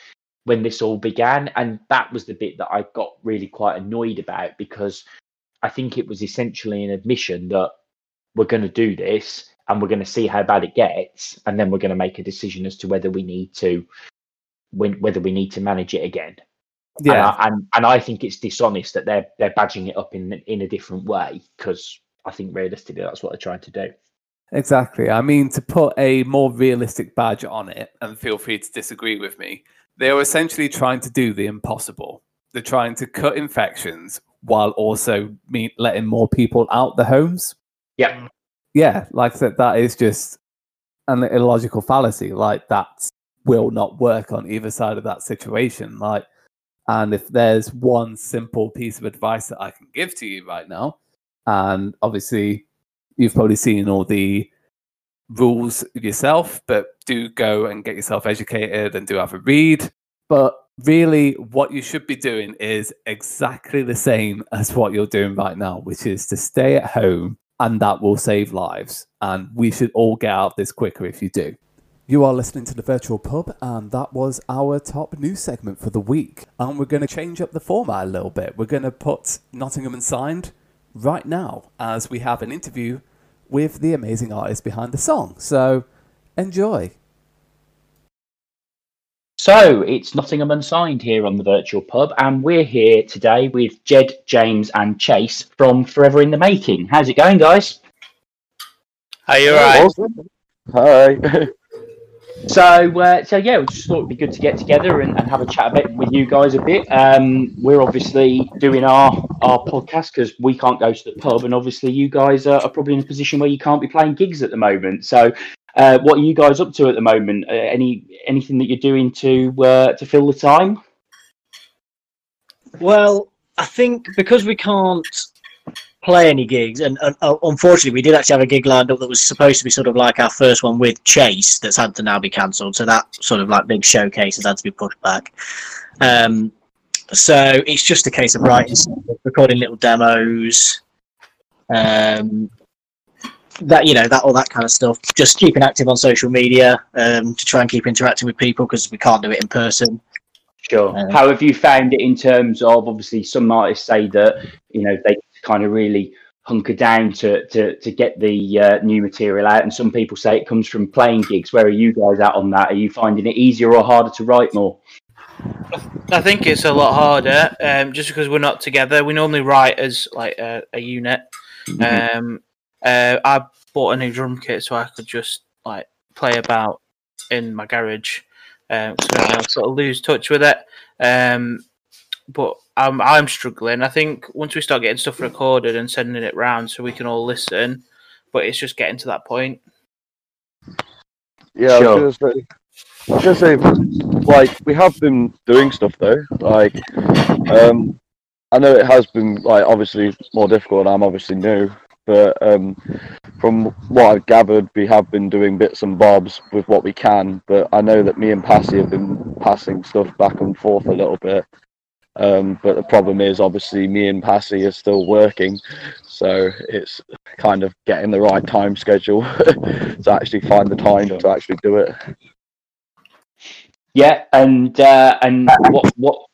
when this all began? And that was the bit that I got really quite annoyed about because I think it was essentially an admission that we're going to do this and we're going to see how bad it gets and then we're going to make a decision as to whether we need to when, whether we need to manage it again Yeah, and, I, and and I think it's dishonest that they're they're badging it up in in a different way because I think realistically that's what they're trying to do. exactly. I mean, to put a more realistic badge on it, and feel free to disagree with me, they are essentially trying to do the impossible. They're trying to cut infections while also me- letting more people out the homes. Yeah, yeah, like I said, that is just an illogical fallacy. Like that will not work on either side of that situation. Like, and if there's one simple piece of advice that I can give to you right now, and obviously you've probably seen all the rules yourself, but do go and get yourself educated and do have a read. But really, what you should be doing is exactly the same as what you're doing right now, which is to stay at home and that will save lives. And we should all get out of this quicker if you do. You are listening to the Virtual Pub, and that was our top news segment for the week. And we're going to change up the format a little bit. We're going to put Nottingham Unsigned right now as we have an interview with the amazing artist behind the song. So enjoy. So it's Nottingham Unsigned here on the virtual pub, and we're here today with Jed, James, and Chase from Forever in the Making. How's it going, guys? Are you alright? Hi. So, uh, so yeah, we just thought it'd be good to get together and, and have a chat a bit with you guys a bit. Um, we're obviously doing our our podcast because we can't go to the pub, and obviously you guys are, are probably in a position where you can't be playing gigs at the moment. So, uh, what are you guys up to at the moment? Uh, any anything that you're doing to uh, to fill the time? Well, I think because we can't play any gigs, and, and uh, unfortunately, we did actually have a gig lined up that was supposed to be sort of like our first one with Chase, that's had to now be cancelled. So that sort of like big showcase has had to be pushed back. Um, so it's just a case of writing, recording little demos, um, that you know that all that kind of stuff. Just keeping active on social media um, to try and keep interacting with people because we can't do it in person. Sure. Uh, How have you found it in terms of obviously some artists say that you know they kind of really hunker down to to to get the uh, new material out, and some people say it comes from playing gigs. Where are you guys at on that? Are you finding it easier or harder to write more? I think it's a lot harder, um, just because we're not together. We normally write as like a, a unit. Um, uh, I bought a new drum kit so I could just like play about in my garage. Um, so I don't sort of lose touch with it. Um, but I'm I'm struggling. I think once we start getting stuff recorded and sending it round so we can all listen, but it's just getting to that point. Yeah, Sure. I was gonna say, I was gonna say, like we have been doing stuff though. Like, um, I know it has been like obviously more difficult. and I'm obviously new, but um, from what I've gathered, we have been doing bits and bobs with what we can. But I know that me and Passy have been passing stuff back and forth a little bit. Um, but the problem is, obviously, me and Passy are still working, so it's kind of getting the right time schedule to actually find the time to actually do it. Yeah, and uh, and what what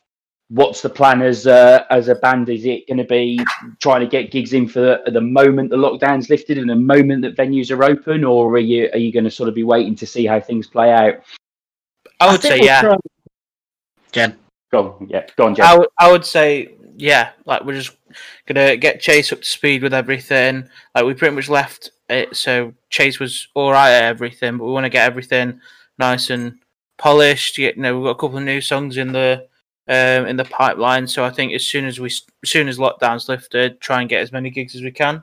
what's the plan as uh, as a band? Is it going to be trying to get gigs in for the, the moment the lockdown's lifted and the moment that venues are open, or are you are you going to sort of be waiting to see how things play out? I would think say yeah. try- Jen. Go on, yeah, go on, I Jeff. would I would say yeah. Like we're just gonna get Chase up to speed with everything. Like we pretty much left it so Chase was all right at everything, but we want to get everything nice and polished. You know, we've got a couple of new songs in the um, in the pipeline. So I think as soon as we as soon as lockdown's lifted, try and get as many gigs as we can.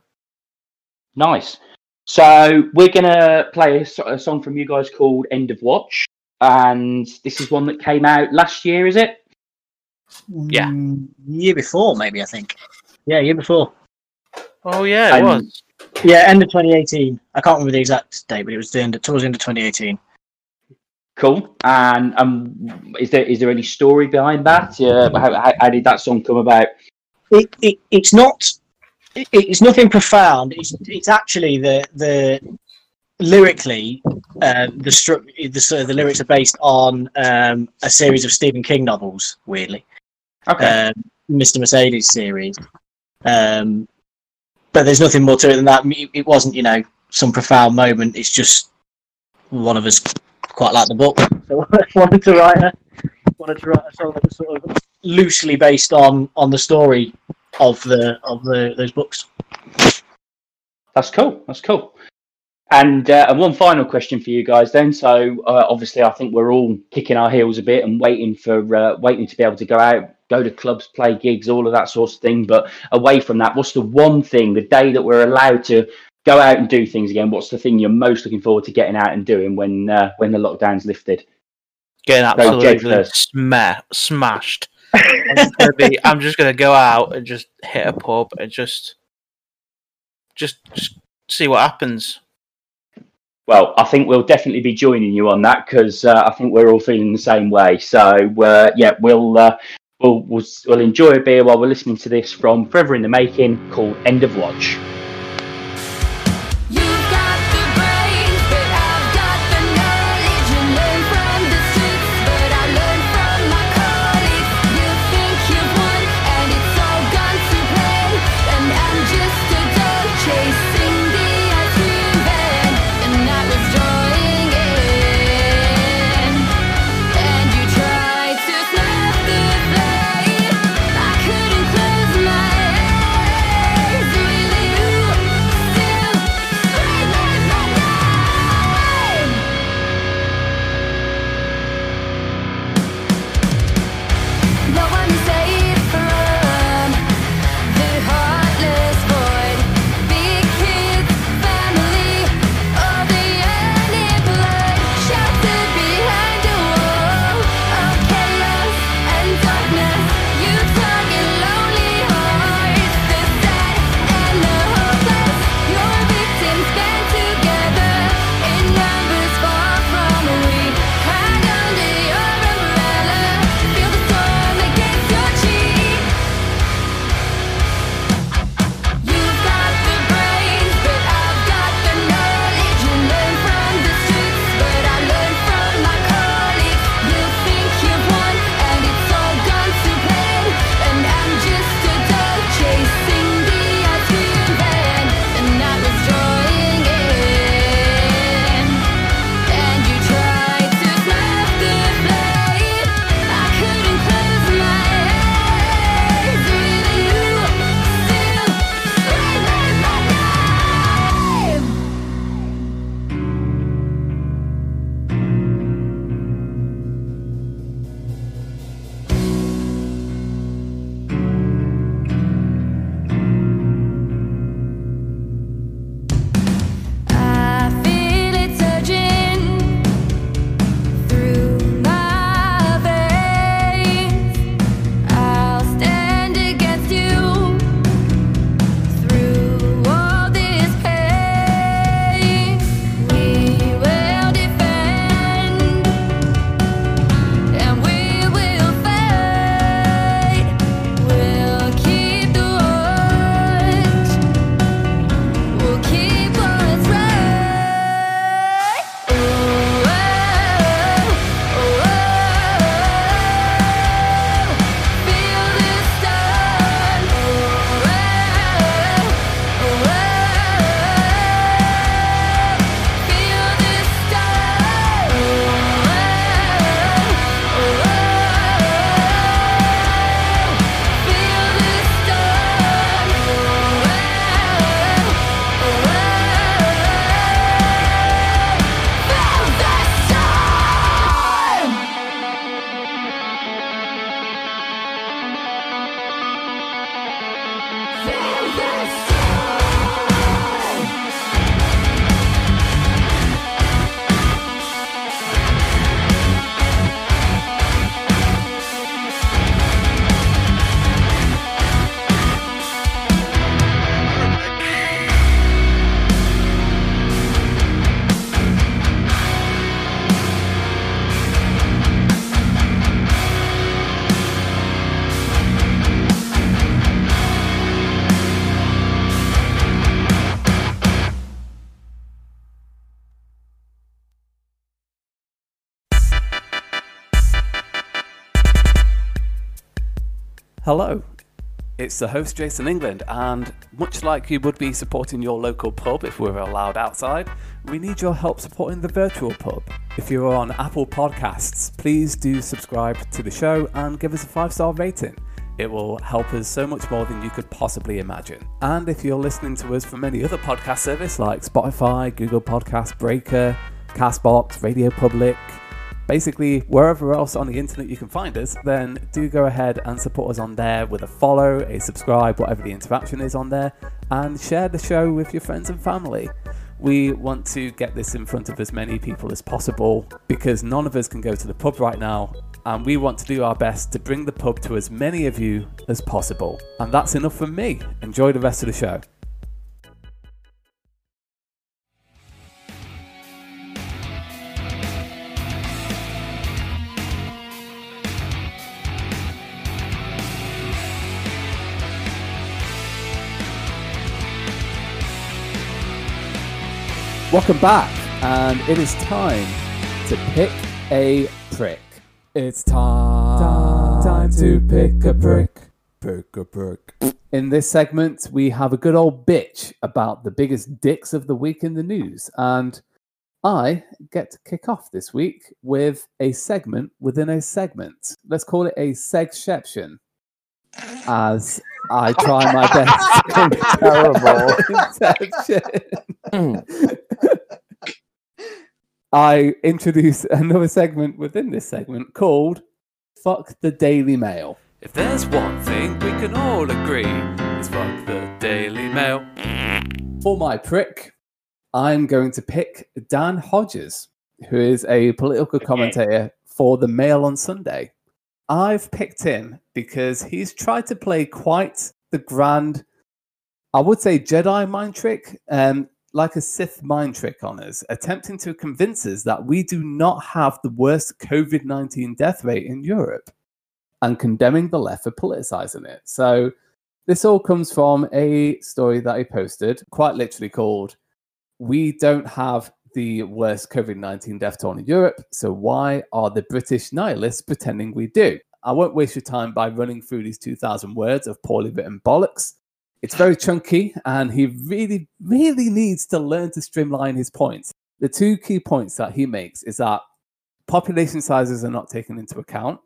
Nice. So we're gonna play a, a song from you guys called "End of Watch," and this is one that came out last year, is it? Yeah. Mm, year before, maybe I think. Yeah, year before. Oh yeah, it And- was. Yeah, end of 2018. I can't remember the exact date, but it was the end of, towards the end of 2018. Cool. And um, is there is there any story behind that? Uh, how, how, how did that song come about? it, it it's not it, it's nothing profound it's it's actually the the lyrically uh, the stru- the sort of the lyrics are based on um, a series of Stephen King novels weirdly Okay. um, Mr Mercedes series um, but there's nothing more to it than that it wasn't you know some profound moment it's just one of us quite like the book so I wanted to write a wanted to write a song that was sort of loosely based on on the story of the of the those books. That's cool. That's cool. And, uh, and one final question for you guys then. So uh, obviously, I think we're all kicking our heels a bit and waiting for uh, waiting to be able to go out, go to clubs, play gigs, all of that sort of thing. But away from that, what's the one thing the day that we're allowed to go out and do things again? What's the thing you're most looking forward to getting out and doing when uh, when the lockdown's lifted? Getting absolutely sma- smashed. I'm just, gonna be, I'm just gonna go out and just hit a pub and just, just, just see what happens. Well, I think we'll definitely be joining you on that because uh, I think we're all feeling the same way. So uh, yeah, we'll, uh, we'll we'll we'll enjoy a beer while we're listening to this from Forever in the Making called End of Watch. Hello, it's the host Jason England, and much like you would be supporting your local pub if we were allowed outside, we need your help supporting the virtual pub. If you're on Apple Podcasts, please do subscribe to the show and give us a five star rating. It will help us so much more than you could possibly imagine. And if you're listening to us from any other podcast service like Spotify, Google Podcast, Breaker, Castbox, Radio Public, basically wherever else on the internet you can find us, then do go ahead and support us on there with a follow, a subscribe, whatever the interaction is on there, and share the show with your friends and family. We want to get this in front of as many people as possible because none of us can go to the pub right now, and we want to do our best to bring the pub to as many of you as possible. And that's enough from me. Enjoy the rest of the show. Welcome back, and it is time to pick a prick. It's time, time to pick a prick. Pick a prick. In this segment, we have a good old bitch about the biggest dicks of the week in the news, and I get to kick off this week with a segment within a segment. Let's call it a segception, as I try my best. Terrible. Inception. I introduce another segment within this segment called Fuck the Daily Mail. If there's one thing we can all agree, it's fuck the Daily Mail. For my prick, I'm going to pick Dan Hodges, who is a political commentator for the Mail on Sunday. I've picked him because he's tried to play quite the grand, I would say, Jedi mind trick, um, like a Sith mind trick on us, attempting to convince us that we do not have the worst COVID 19 death rate in Europe and condemning the left for politicizing it. So, this all comes from a story that I posted, quite literally called We Don't Have the Worst COVID 19 death toll in Europe, so why are the British nihilists pretending we do? I won't waste your time by running through these 2,000 words of poorly written bollocks. It's very chunky, and he really, really needs to learn to streamline his points. The two key points that he makes is that population sizes are not taken into account,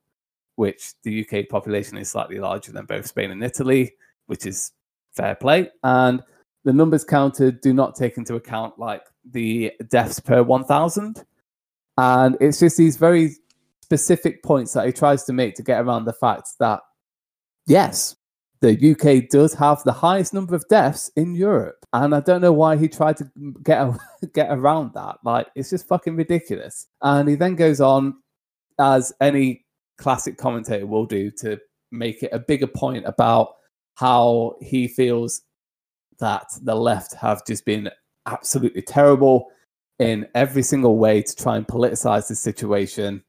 which the UK population is slightly larger than both Spain and Italy, which is fair play. And the numbers counted do not take into account like the deaths per 1,000. And it's just these very specific points that he tries to make to get around the fact that, yes, the UK does have the highest number of deaths in Europe. And I don't know why he tried to get, get around that. Like, it's just fucking ridiculous. And he then goes on, as any classic commentator will do, to make it a bigger point about how he feels that the left have just been absolutely terrible in every single way to try and politicize the situation.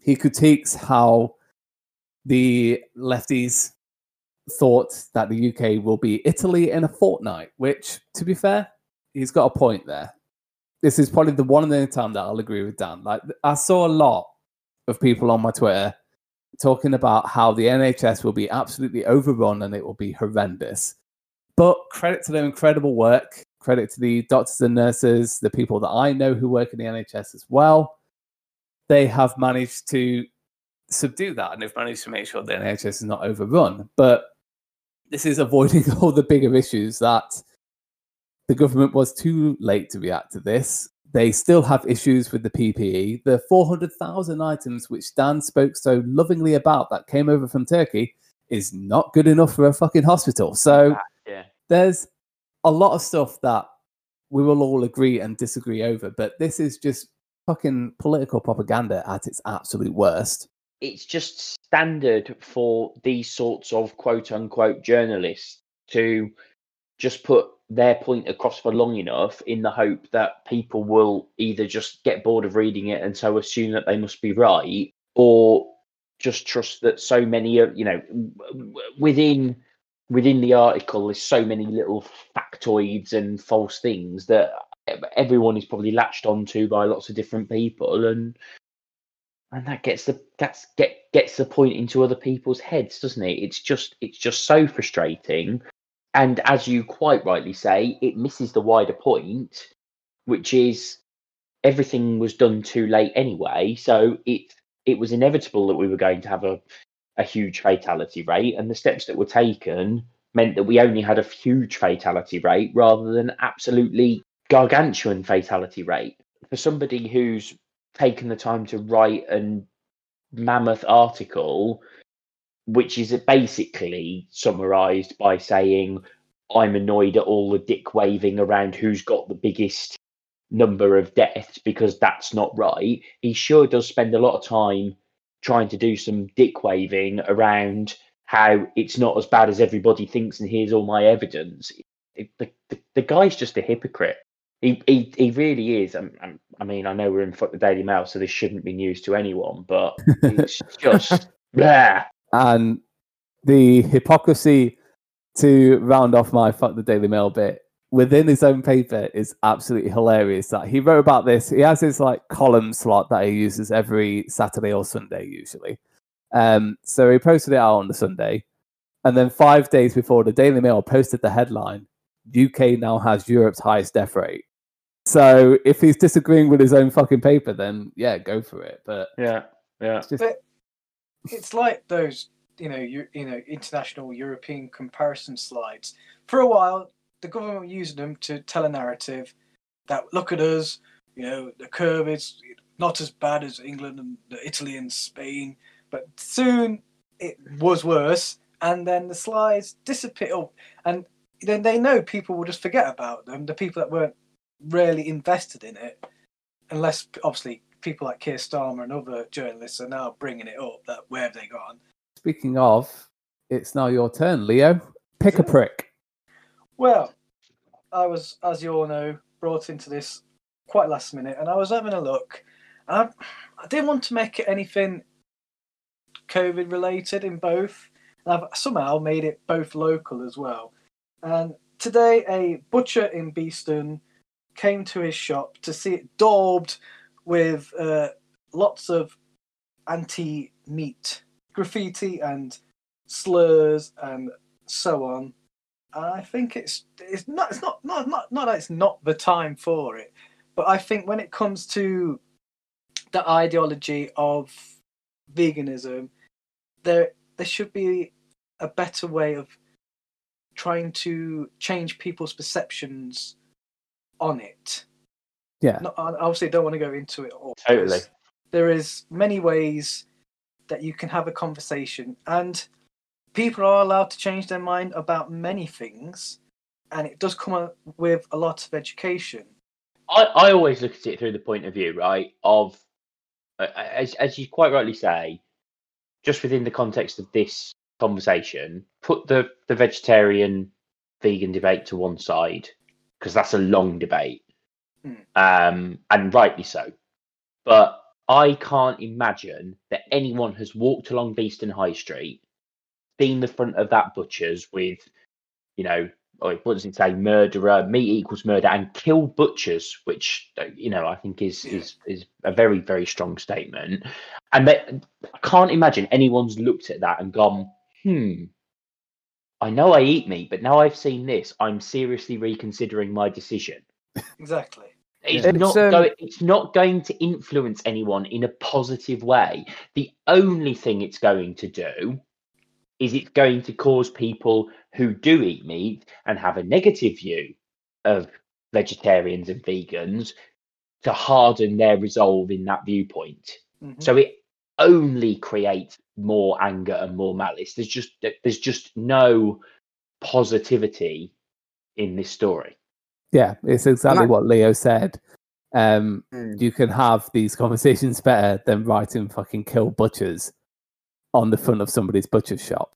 He critiques how the lefties thought that the UK will be Italy in a fortnight, which, to be fair, he's got a point there. This is probably the one and only time that I'll agree with Dan. Like, I saw a lot of people on my Twitter talking about how the NHS will be absolutely overrun and it will be horrendous. But credit to their incredible work, credit to the doctors and nurses, the people that I know who work in the NHS as well. They have managed to subdue that and they've managed to make sure the NHS is not overrun. But this is avoiding all the bigger issues that the government was too late to react to this. They still have issues with the PPE. The 400,000 items which Dan spoke so lovingly about that came over from Turkey is not good enough for a fucking hospital. So Yeah. there's a lot of stuff that we will all agree and disagree over, but this is just fucking political propaganda at its absolute worst. it's just standard for these sorts of quote unquote journalists to just put their point across for long enough in the hope that people will either just get bored of reading it and so assume that they must be right or just trust that so many of you know within within the article there's so many little factoids and false things that everyone is probably latched onto by lots of different people and and that gets the that's get gets the point into other people's heads, doesn't it? It's just it's just so frustrating, and as you quite rightly say, it misses the wider point, which is everything was done too late anyway. So it it was inevitable that we were going to have a a huge fatality rate, and the steps that were taken meant that we only had a huge fatality rate rather than absolutely gargantuan fatality rate. For somebody who's taken the time to write an mammoth article, which is basically summarized by saying, I'm annoyed at all the dick waving around who's got the biggest number of deaths because that's not right. He sure does spend a lot of time trying to do some dick waving around how it's not as bad as everybody thinks and here's all my evidence. It- the, the, the guy's just a hypocrite. He, he, he really is. Um, um, I mean, I know we're in fuck the Daily Mail, so this shouldn't be news to anyone, but it's just, yeah. and the hypocrisy to round off my fuck the Daily Mail bit within his own paper is absolutely hilarious. That he wrote about this. He has his like column slot that he uses every Saturday or Sunday usually. Um, so he posted it out on the Sunday, and then five days before the Daily Mail posted the headline, UK now has Europe's highest death rate. So if he's disagreeing with his own fucking paper, then yeah, go for it. But Yeah, yeah. it's just it's like those, you know, you, you know, international European comparison slides. For a while, the government were using them to tell a narrative that look at us, you know, the curve is not as bad as England and Italy and Spain, but soon it was worse, and then the slides disappear, oh, and then they know people will just forget about them. The people that weren't really invested in it, unless obviously people like Keir Starmer and other journalists are now bringing it up. That where have they gone? speaking of, it's now your turn, Leo. Pick a prick. Well, I was, as you all know, brought into this quite last minute, and I was having a look. I, I didn't want to make it anything COVID related in both. And I've somehow made it both local as well. And today, a butcher in Beeston came to his shop to see it daubed with uh, lots of anti meat graffiti and slurs and so on. And I think it's it's not it's not not not not that it's not the time for it, but I think when it comes to the ideology of veganism, there there should be a better way of trying to change people's perceptions on it. Yeah. Not, I obviously don't want to go into it all. Totally. There is many ways that you can have a conversation, and people are allowed to change their mind about many things, and it does come with a lot of education. I, I always look at it through the point of view, right, of uh, as as you quite rightly say, just within the context of this conversation, put the the vegetarian vegan debate to one side because that's a long debate, Hmm. um, and rightly so. But I can't imagine that anyone has walked along Beeston High Street, seen the front of that butcher's with, you know, or what does it say? Murderer, meat equals murder, and kill butchers, which uh, you know I think is is is a very very strong statement. And that, I can't imagine anyone's looked at that and gone, hmm. I know I eat meat, but now I've seen this, I'm seriously reconsidering my decision. Exactly. It's It's, not um, going. It's not going to influence anyone in a positive way. The only thing it's going to do is it's going to cause people who do eat meat and have a negative view of vegetarians and vegans to harden their resolve in that viewpoint. Mhm. So it only creates more anger and more malice. There's just there's just no positivity in this story. Yeah, it's exactly I- what Leo said. Um, Mm. you can have these conversations better than writing fucking kill butchers on the front of somebody's butcher's shop.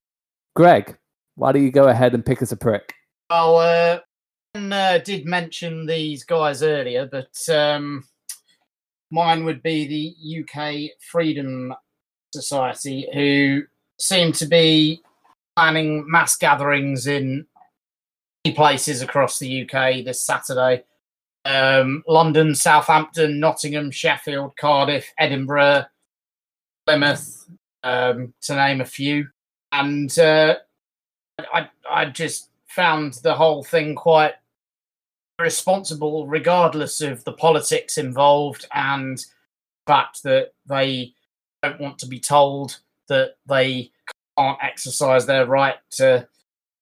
Greg, why don't you go ahead and pick us a prick? Well, uh, Ian, uh, did mention these guys earlier, but um, mine would be the UK Freedom Society, who seem to be planning mass gatherings in places across the UK this Saturday. Um, London, Southampton, Nottingham, Sheffield, Cardiff, Edinburgh, Plymouth, um, to name a few. And uh, I, I just found the whole thing quite irresponsible, regardless of the politics involved and the fact that they don't want to be told that they can't exercise their right to,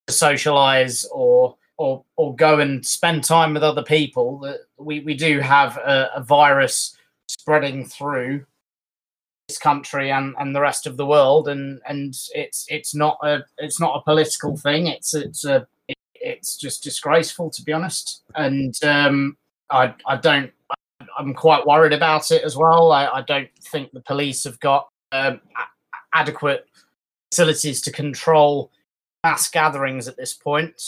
socialize or or or go and spend time with other people. That we we do have a, a virus spreading through country and, and the rest of the world, and and it's it's not a it's not a political thing. It's it's a it's just disgraceful to be honest, and um, I I don't. I'm quite worried about it as well. I, I don't think the police have got um, a- adequate facilities to control mass gatherings at this point.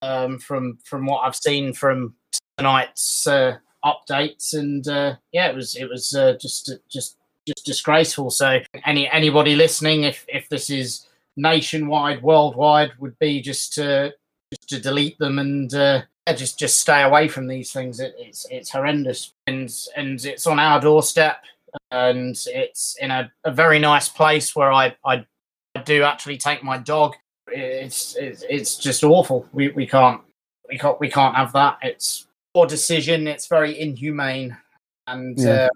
Um, from from what I've seen from tonight's uh, updates, and uh, yeah, it was it was uh, just just just disgraceful. So any anybody listening, if if this is nationwide, worldwide, would be just to just to delete them and uh, just just stay away from these things. It, it's it's horrendous, and and it's on our doorstep, and it's in a, a very nice place where I, I I do actually take my dog. It's it's, it's just awful. We we can't we can't we can't have that. It's poor decision. It's very inhumane, and Yeah. uh,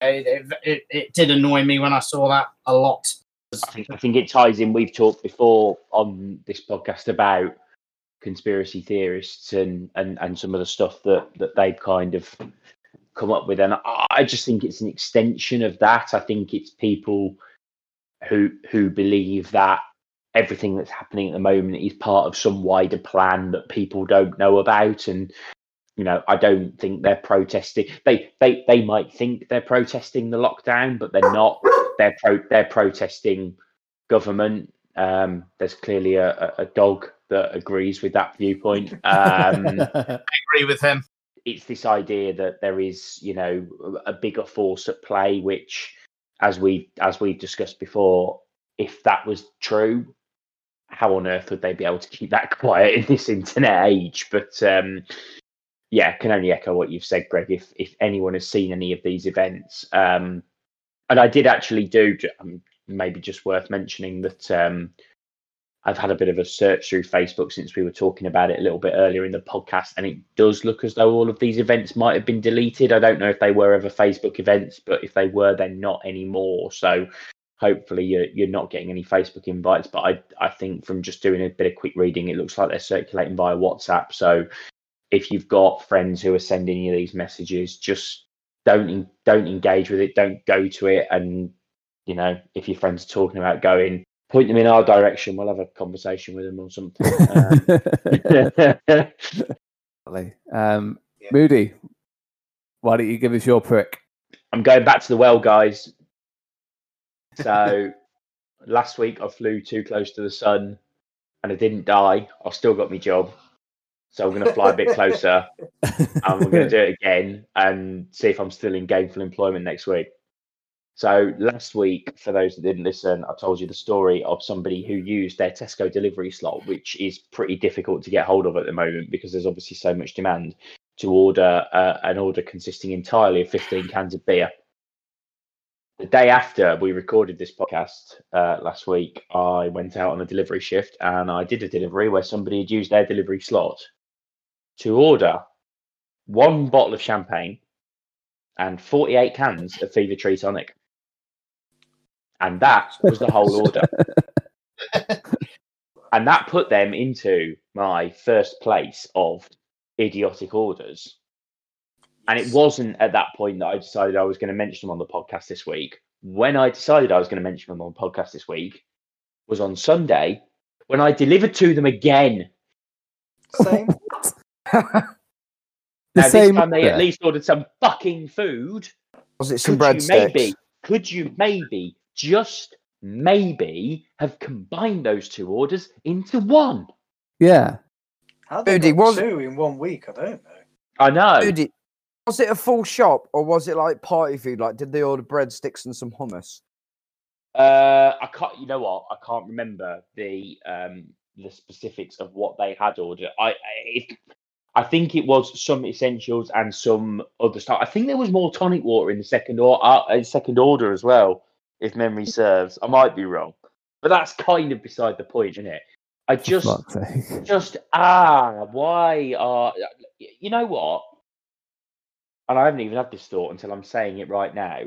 it, it, it did annoy me when I saw that a lot. I think I think it ties in. We've talked before on this podcast about conspiracy theorists and and and some of the stuff that that they've kind of come up with, and I just think it's an extension of that. I think it's people who who believe that everything that's happening at the moment is part of some wider plan that people don't know about and you know i don't think they're protesting they they they might think they're protesting the lockdown but they're not. They're pro they're protesting government. Um there's clearly a, a dog that agrees with that viewpoint. Um I agree with him. it's this idea that there is you know a bigger force at play which as we as we've discussed before if that was true how on earth would they be able to keep that quiet in this internet age? But um yeah can only echo what you've said greg if if anyone has seen any of these events um and i did actually do um, maybe just worth mentioning that um I've had a bit of a search through Facebook since we were talking about it a little bit earlier in the podcast, and it does look as though all of these events might have been deleted. I don't know if they were ever Facebook events, but if they were, they're not anymore. So hopefully you're, you're not getting any Facebook invites. But I, I think from just doing a bit of quick reading, it looks like they're circulating via WhatsApp. So if you've got friends who are sending you these messages, just don't don't engage with it. Don't go to it. And you know, if your friends are talking about going, point them in our direction. We'll have a conversation with them or something. Um, Definitely. um, Moody, why don't you give us your prick? I'm going back to the well, guys. So last week I flew too close to the sun and I didn't die. I've still got my job. So I'm going to fly a bit closer and we're going to do it again and see if I'm still in gainful employment next week. So last week, for those that didn't listen, I told you the story of somebody who used their Tesco delivery slot, which is pretty difficult to get hold of at the moment because there's obviously so much demand to order uh, an order consisting entirely of 15 cans of beer. The day after we recorded this podcast uh, last week, I went out on a delivery shift and I did a delivery where somebody had used their delivery slot to order one bottle of champagne and 48 cans of Fever Tree Tonic. And that was the whole order. and that put them into my first place of idiotic orders. And it wasn't at that point that I decided I was going to mention them on the podcast this week. When I decided I was going to mention them on the podcast this week was on Sunday when I delivered to them again. Same. The now, same this time they order. at least ordered some fucking food. Was it some could you breadsticks? maybe, could you maybe, just maybe, have combined those two orders into one? Yeah. How they Moody, was- two in one week? I don't know. I know. Moody, was it a full shop or was it like party food? Like, did they order breadsticks and some hummus? Uh, I can't. You know what? I can't remember the um the specifics of what they had ordered. I I, if, I think it was some essentials and some other stuff. I think there was more tonic water in the second or uh, second order as well. if memory serves. I might be wrong, but that's kind of beside the point, isn't it? I just, just ah, why are you know what? And I haven't even had this thought until I'm saying it right now.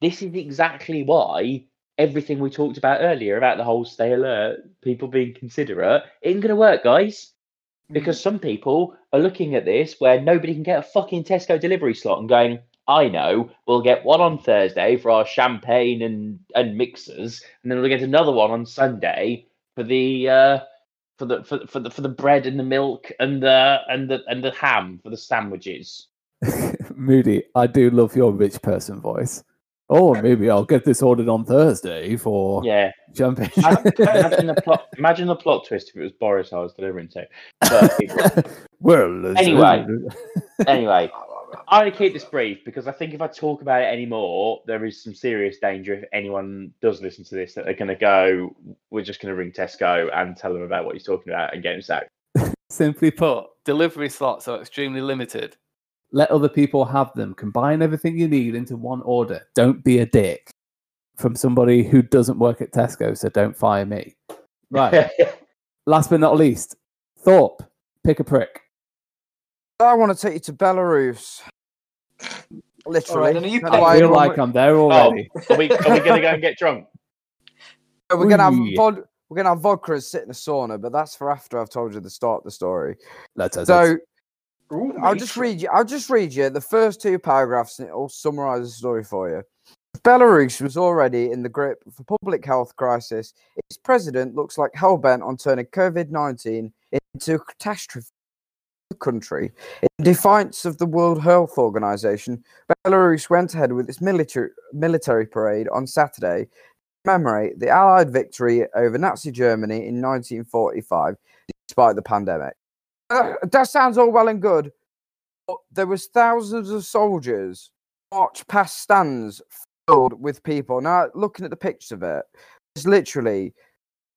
This is exactly why everything we talked about earlier about the whole stay alert, people being considerate, it ain't gonna work, guys. Because some people are looking at this where nobody can get a fucking Tesco delivery slot and going, I know, we'll get one on Thursday for our champagne and, and mixers, and then we'll get another one on Sunday for the uh, for the for, for the for the bread and the milk and the and the and the ham for the sandwiches. Moody, I do love your rich person voice. Oh, maybe I'll get this ordered on Thursday for Yeah. champagne. imagine the plot imagine the plot twist if it was Boris I was delivering to. But well, Anyway. anyway, I'm going to keep this brief because I think if I talk about it anymore, there is some serious danger if anyone does listen to this that they're going to go, we're just going to ring Tesco and tell them about what he's talking about and get him sacked. Simply put, delivery slots are extremely limited. Let other people have them. Combine everything you need into one order. Don't be a dick. From somebody who doesn't work at Tesco, so don't fire me. Right. Last but not least, Thorpe, pick a prick. I want to take you to Belarus. Literally. then are you That's I feel like I'm there oh, already. are we, are we going to go and get drunk? we're gonna have Ooh. vod- we're gonna have vodka and sit in a sauna, but that's for after I've told you the start of the story. Let's have So Ooh, I'll just read you. I'll just read you the first two paragraphs, and it'll summarise the story for you. Belarus was already in the grip of a public health crisis. Its president looks like hell bent on turning COVID nineteen into a catastrophe for the country. In defiance of the World Health Organization, Belarus went ahead with its military military parade on Saturday to commemorate the Allied victory over Nazi Germany in 1945, despite the pandemic. Uh, that sounds all well and good, but there was thousands of soldiers march past stands filled with people. Now, looking at the pictures of it, there's literally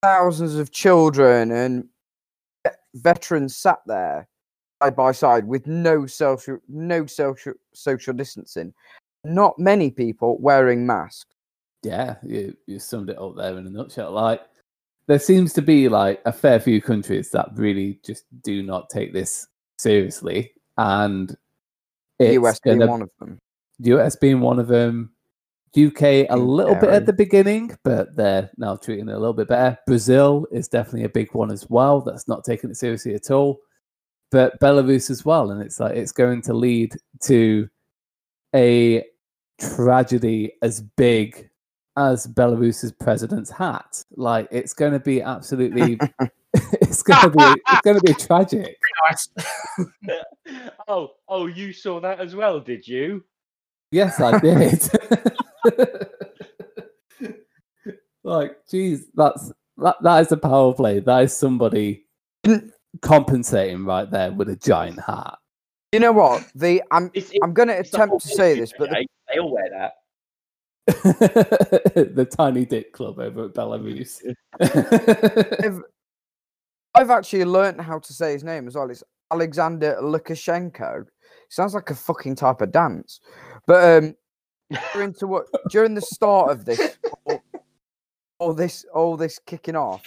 thousands of children and veterans sat there side by side with no social, no social, social distancing. Not many people wearing masks. Yeah, you, you summed it up there in a nutshell. Like, there seems to be like a fair few countries that really just do not take this seriously, and it's US being gonna- one of them. US being one of them. UK a little bit at the beginning, but they're now treating it a little bit better. Brazil is definitely a big one as well. That's not taking it seriously at all. But Belarus as well, and it's like it's going to lead to a tragedy as big as Belarus's president's hat. Like it's going to be absolutely, it's going to be, it's going to be tragic. Oh, oh, you saw that as well, did you? Yes, I did. like, geez, that's that, that is a power play. That is somebody compensating right there with a giant hat. You know what? The I'm It's, it- I'm going to it's the whole attempt to say this, but the eh? they all wear that. the tiny dick club over at Belarus. I've, I've actually learnt how to say his name as well. It's Alexander Lukashenko. Sounds like a fucking type of dance. But um, during to what during the start of this, all, all this, all this kicking off,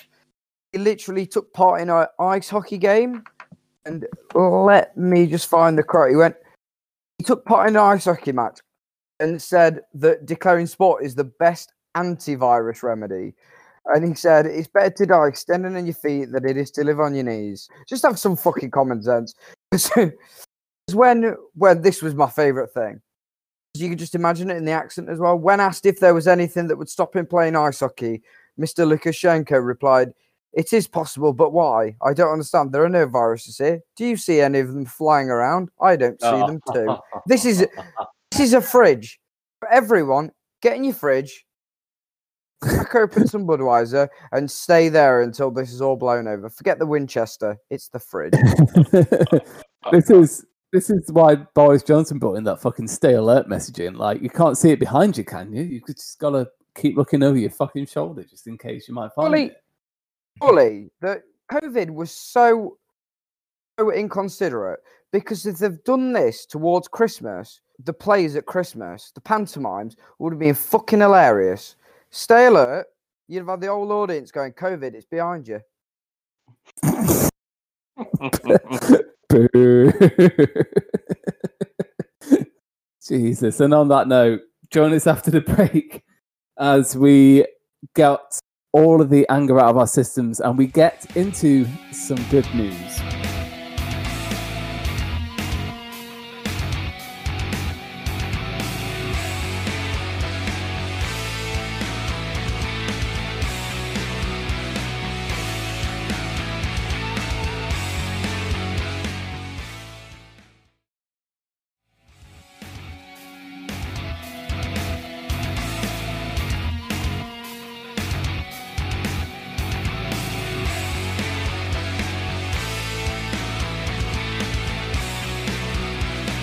he literally took part in an ice hockey game. And let me just find the quote. He went. He took part in an ice hockey match and said that declaring sport is the best antivirus remedy. And he said, it's better to die extending on your feet than it is to live on your knees. Just have some fucking common sense. Because when, when this was my favourite thing, you could just imagine it in the accent as well. When asked if there was anything that would stop him playing ice hockey, Mr. Lukashenko replied, It is possible, but why? I don't understand. There are no viruses here. Do you see any of them flying around? I don't see Oh. them too. This is this is a fridge. For everyone, get in your fridge, crack open some Budweiser, and stay there until this is all blown over. Forget the Winchester. It's the fridge. this is this is why Boris Johnson brought in that fucking stay alert messaging. Like you can't see it behind you, can you? You just gotta keep looking over your fucking shoulder just in case you might find Fully- it. Fully, the COVID was so so inconsiderate because if they've done this towards Christmas, the plays at Christmas, the pantomimes would have been fucking hilarious. Stay alert. You'd have had the whole audience going, COVID, it's behind you. Jesus. And on that note, join us after the break as we get all of the anger out of our systems and we get into some good news.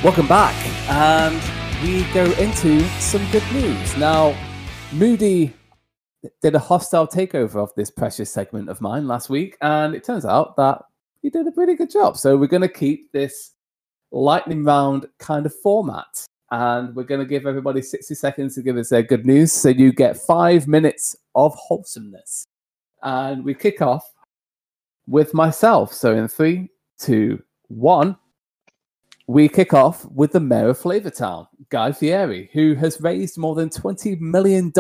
Welcome back, and we go into some good news. Now, Moody did a hostile takeover of this precious segment of mine last week, and it turns out that he did a pretty good job. So, we're going to keep this lightning round kind of format, and we're going to give everybody 60 seconds to give us their good news. So, you get five minutes of wholesomeness. And we kick off with myself. So, in three, two, one we kick off with the mayor of Flavortown, Guy Fieri, who has raised more than $20 million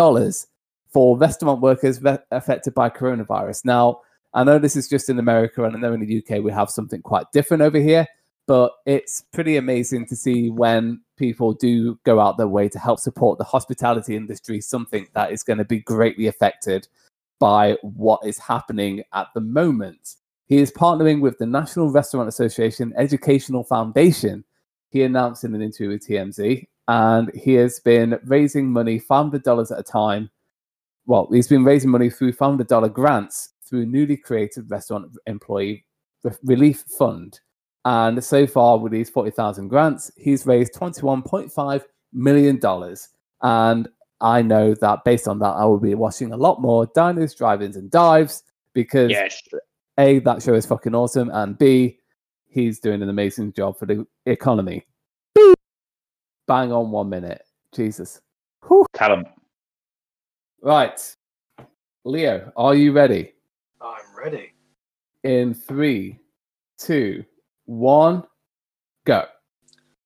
for restaurant workers ve- affected by coronavirus. Now, I know this is just in America, and I know in the UK we have something quite different over here, but it's pretty amazing to see when people do go out their way to help support the hospitality industry, something that is going to be greatly affected by what is happening at the moment. He is partnering with the National Restaurant Association Educational Foundation. He announced in an interview with TMZ, and he has been raising money $500 at a time. Well, he's been raising money through $500 grants through newly created Restaurant Employee Re- Relief Fund. And so far, with these 40,000 grants, he's raised $21.5 million. And I know that based on that, I will be watching a lot more diners, drive ins, and dives because Yes. A, that show is fucking awesome, and B, he's doing an amazing job for the economy. Beep. Bang on one minute. Jesus. Whew. Tell him. Right. Leo, are you ready? I'm ready. In three, two, one, go.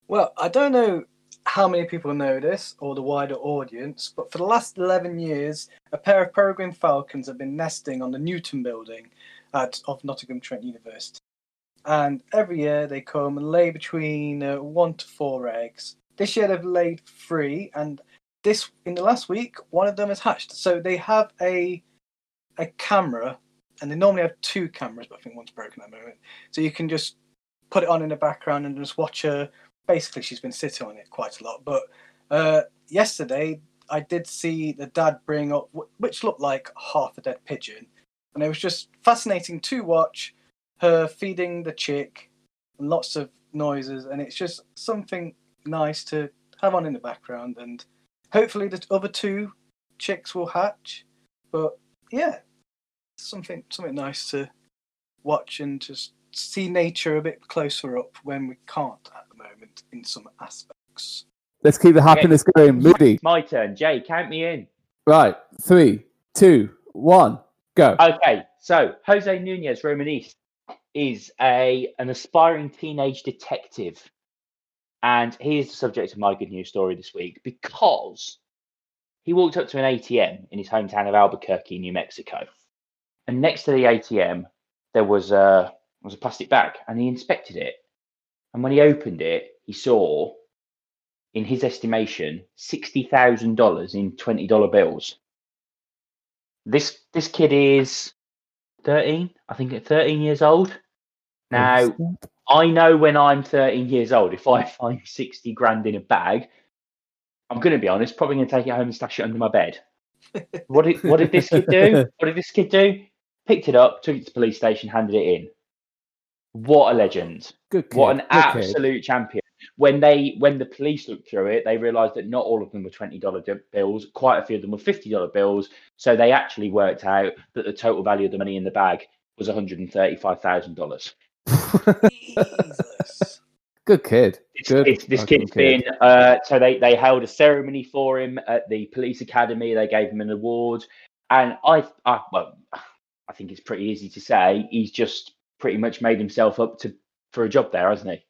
Well, I don't know how many people know this or the wider audience, but for the last 11 years, a pair of peregrine falcons have been nesting on the Newton building at, of Nottingham Trent University. And every year they come and lay between uh, one to four eggs. This year they've laid three, and this in the last week one of them has hatched. So they have a a camera, and they normally have two cameras, but I think one's broken at the moment. So you can just put it on in the background and just watch her basically she's been sitting on it quite a lot. But uh, yesterday, I did see the dad bring up which looked like half a dead pigeon, and it was just fascinating to watch her feeding the chick, and lots of noises, and it's just something nice to have on in the background, and hopefully the other two chicks will hatch. But yeah, something something nice to watch and just see nature a bit closer up when we can't at the moment in some aspects. Let's keep the happiness going. Moody. My turn. Jay, count me in. Right. Three, two, one, go. Okay, so Jose Nunez Romanis is a an aspiring teenage detective, and he is the subject of my good news story this week because he walked up to an ATM in his hometown of Albuquerque, New Mexico, and next to the ATM there was a was a plastic bag, and he inspected it, and when he opened it, he saw, in his estimation, sixty thousand dollars in twenty dollar bills. This this kid is 13, I think 13 years old. Now, I know when I'm 13 years old, if I find 60 grand in a bag, I'm going to be honest, probably going to take it home and stash it under my bed. What did, what did this kid do? What did this kid do? Picked it up, took it to the police station, handed it in. What a legend. Good kid. What an good kid. absolute champion. When they when the police looked through it, they realised that not all of them were twenty dollar bills. Quite a few of them were fifty dollar bills. So they actually worked out that the total value of the money in the bag was one hundred and thirty five thousand dollars. Good kid. This, Good. kid, this fucking kid's been uh, so they they held a ceremony for him at the police academy. They gave him an award, and I, I well, I think it's pretty easy to say he's just pretty much made himself up to for a job there, hasn't he?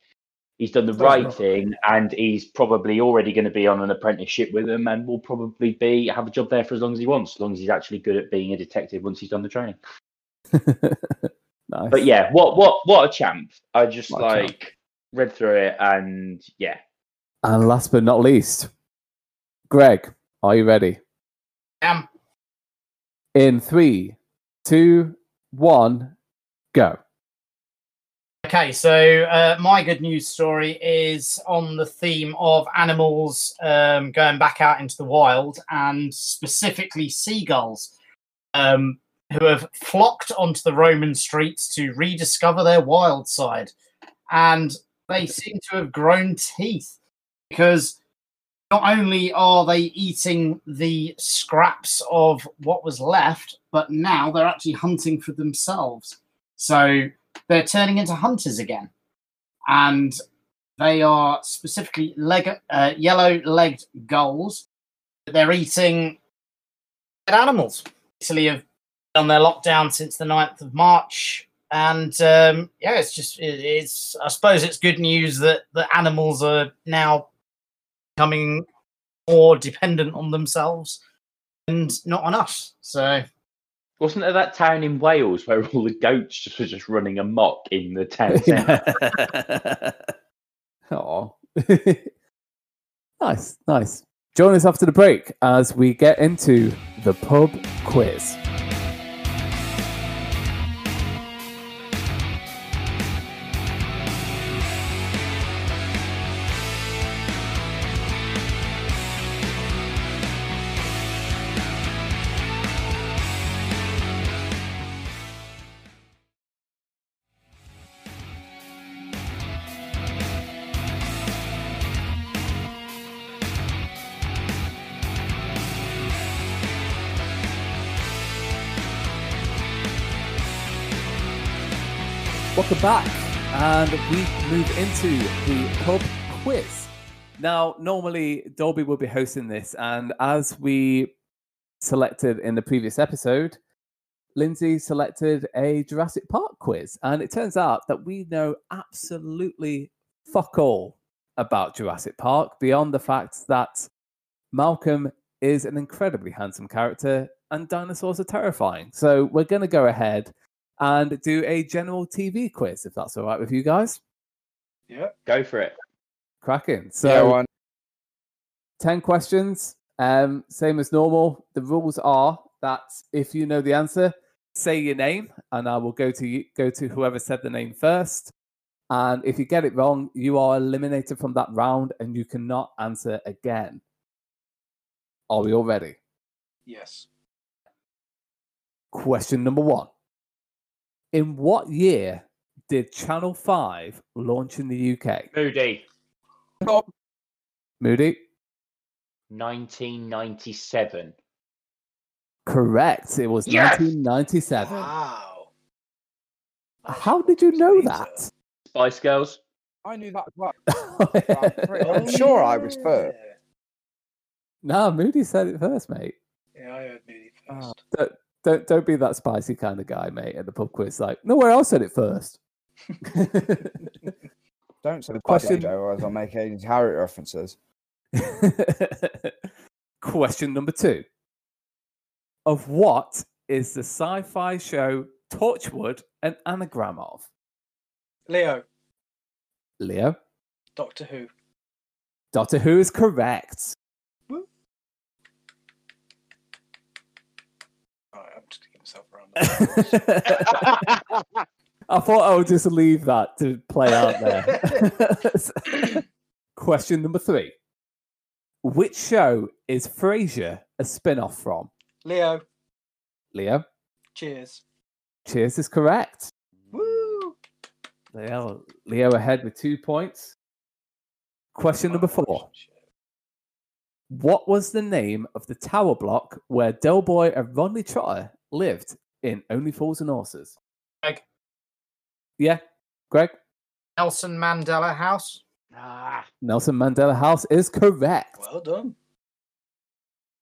He's done the That's right right. thing, and he's probably already going to be on an apprenticeship with them, and will probably be have a job there for as long as he wants, as long as he's actually good at being a detective once he's done the training. nice. But yeah, what what what a champ! I just What like read through it, and yeah, And last but not least, Greg, are you ready? Um, In three, two, one, go. Okay, so uh, my good news story is on the theme of animals um, going back out into the wild, and specifically seagulls, um, who have flocked onto the Roman streets to rediscover their wild side, and they seem to have grown teeth because not only are they eating the scraps of what was left, but now they're actually hunting for themselves. So they're turning into hunters again. And they are specifically leg- uh, yellow legged gulls. They're eating dead animals. Italy have done their lockdown since the 9th of March. And um, yeah, it's just, it, it's, I suppose it's good news that the animals are now becoming more dependent on themselves and not on us. So wasn't there that town in Wales where all the goats just were just running amok in the town centre? Oh, nice, nice. Join us after the break as we get into the pub quiz. Back, and we move into the pub quiz. Now, normally Dolby will be hosting this, and as we selected in the previous episode, Lindsay selected a Jurassic Park quiz, and it turns out that we know absolutely fuck all about Jurassic Park beyond the fact that Malcolm is an incredibly handsome character and dinosaurs are terrifying. So we're going to go ahead and do a general TV quiz, if that's all right with you guys. Yeah. Go for it. Cracking. So, yeah, one. 10 questions, um, same as normal. The rules are that if you know the answer, say your name, and I will go to you, go to whoever said the name first. And if you get it wrong, you are eliminated from that round, and you cannot answer again. Are we all ready? Yes. Question number one. In what year did Channel 5 launch in the UK? Moody, Moody? 1997. Correct. It was Yes! 1997. Wow. How did you know that? Spice Girls. I knew that as well. I'm, sure I was first. no, Moody said it first, mate. Yeah, I heard Moody first. Don't, don't don't be that spicy kind of guy, mate, at the pub quiz. Like, no nowhere else said it first. Don't say the Question- question, Joe, as I'll make any Harry references. Question number two. Of what is the sci-fi show Torchwood an anagram of? Leo, Leo. Doctor Who. Doctor Who is correct. Alright, I'm just giving myself a round. of applause. I thought I would just leave that to play out there. Question number three. Which show is Frasier a spin off from? Leo, Leo. cheers. Cheers is correct. Woo! Leo, Leo ahead with two points. Question number four. Oh, what was the name of the tower block where Delboy and Rodney Trotter lived in Only Fools and Horses? Greg. Yeah, Greg? Nelson Mandela House. Ah, Nelson Mandela House is correct. Well done.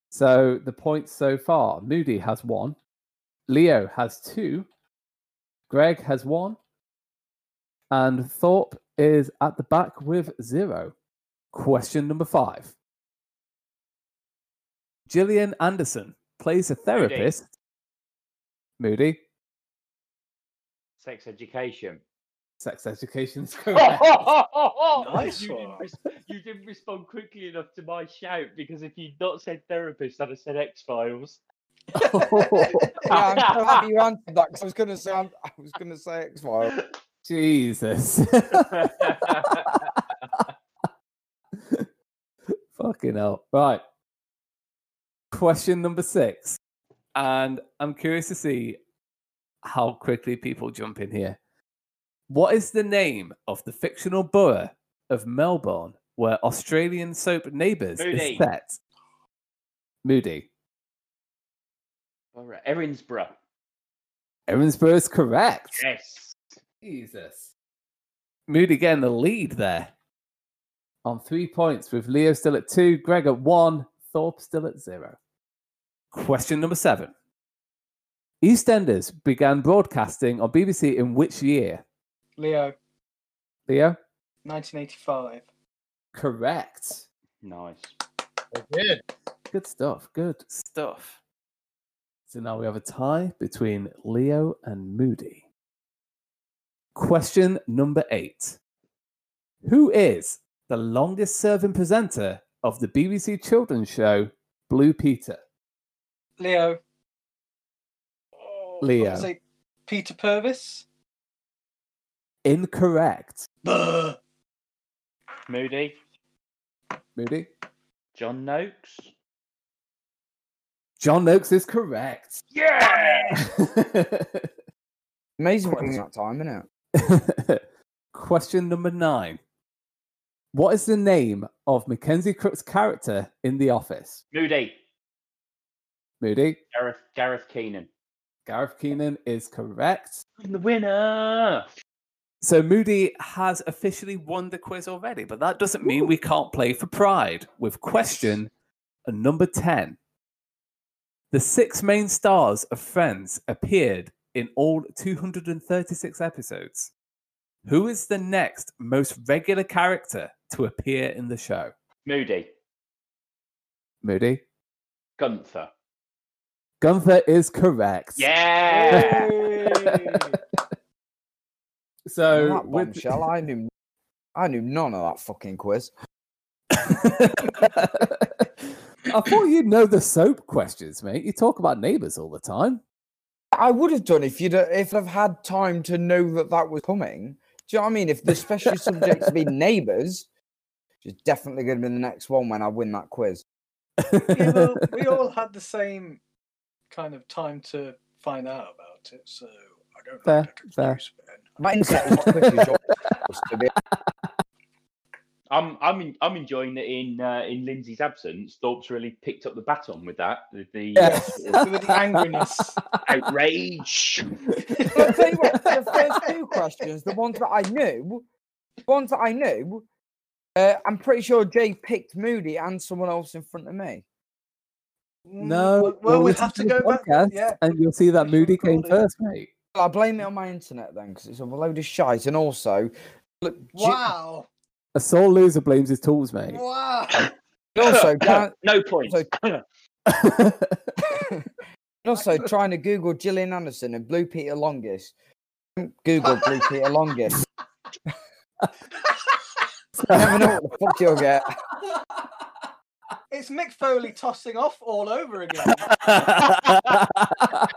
So the points so far Moody has one, Leo has two, Greg has one, and Thorpe is at the back with zero. Question number five Gillian Anderson plays a therapist. Moody, sex education. sex education is correct. Nice you, didn't one. res- you didn't respond quickly enough to my shout because if you'd not said therapist, I'd have said X Files. Yeah, I'm so happy you answered that because I was going to say I was going to say X Files. Jesus. Fucking hell. Right. Question number six. And I'm curious to see how quickly people jump in here. What is the name of the fictional borough of Melbourne where Australian soap Neighbours Moody. is set? Moody. All right, Erinsborough. Erinsborough is correct. Yes. Jesus. Moody getting the lead there on three points with Leo still at two, Greg at one, Thorpe still at zero. Question number seven. EastEnders began broadcasting on BBC in which year? Leo, Leo? 1985. Correct. Nice. Good. Good stuff. Good stuff. So now we have a tie between Leo and Moody. Question number eight Who is the longest serving presenter of the BBC children's show Blue Peter? Leo. Leo. Say Peter Purves. Incorrect. Buh. Moody. Moody? John Noakes. John Noakes is correct. Yeah. Amazing what that time, isn't it? Question number nine. What is the name of Mackenzie Crook's character in The Office? Moody. Moody? Gareth Gareth Keenan. Gareth Keenan is correct. I'm the winner. So Moody has officially won the quiz already, but that doesn't mean we can't play for pride with question number 10. The six main stars of Friends appeared in all 236 episodes. Who is the next most regular character to appear in the show? Moody. Moody? Gunther. Gunther is correct. Yeah. So that with bombshell, I knew, I knew none of that fucking quiz. I thought you'd know the soap questions, mate. You talk about neighbours all the time. I would have done if you'd have- if I've had time to know that that was coming. Do you know what I mean? If the special subject's been neighbours, which is definitely going to be the next one when I win that quiz. Yeah, well, we all had the same kind of time to find out about it, so I don't know. Fair, what to fair. excuse, Ben. My internet was quick as yours was to be. I'm I'm I'm enjoying that in uh, in Lindsay's absence. Thorpe's really picked up the baton with that. With the uh, Yes. sort of the angriness. outrage. But I'll tell you what, the first two questions, the ones that I knew, the ones that I knew, uh, I'm pretty sure Jay picked Moody and someone else in front of me. No, Well, well we listen have to the go back. Yeah. and you'll see that Moody came recorded. first, mate. I blame it on my internet then, because it's a load of shite. And also, look, Wow. A sore loser blames his tools, mate. Wow. also, no points. So- and also trying to Google Gillian Anderson and Blue Peter Longest. Google Blue Peter Longest. You never know what the fuck you'll get. It's Mick Foley tossing off all over again.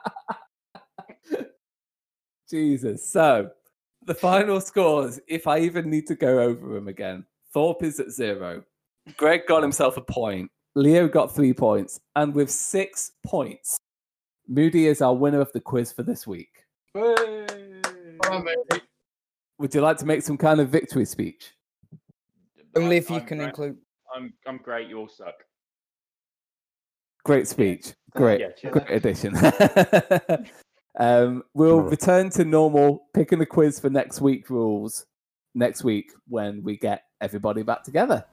Jesus. So the final scores, if I even need to go over them again, Thorpe is at zero. Greg got himself a point. Leo got three points. And with six points, Moody is our winner of the quiz for this week. Hey. Would you like to make some kind of victory speech? Only if you I'm can great. include. I'm I'm great. You all suck. Great speech. Great. Yeah. Great addition. um, we'll return to normal picking the quiz for next week rules next week when we get everybody back together.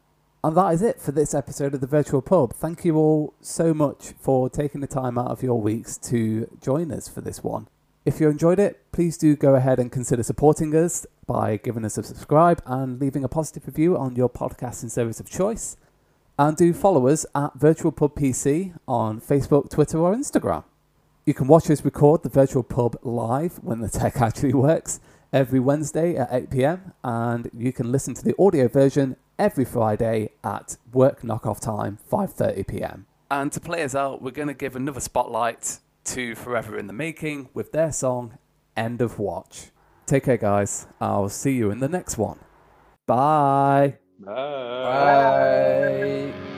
And that is it for this episode of the Virtual Pub. Thank you all so much for taking the time out of your weeks to join us for this one. If you enjoyed it, please do go ahead and consider supporting us by giving us a subscribe and leaving a positive review on your podcasting service of choice. And do follow us at Virtual Pub PC on Facebook, Twitter, or Instagram. You can watch us record the Virtual Pub live when the tech actually works every Wednesday at 8 pm, and you can listen to the audio version every Friday at work knockoff time 5:30 pm. And to play us out, we're going to give another spotlight to Forever in the Making with their song End of Watch. Take care, guys. I'll see you in the next one. Bye. Bye. Bye.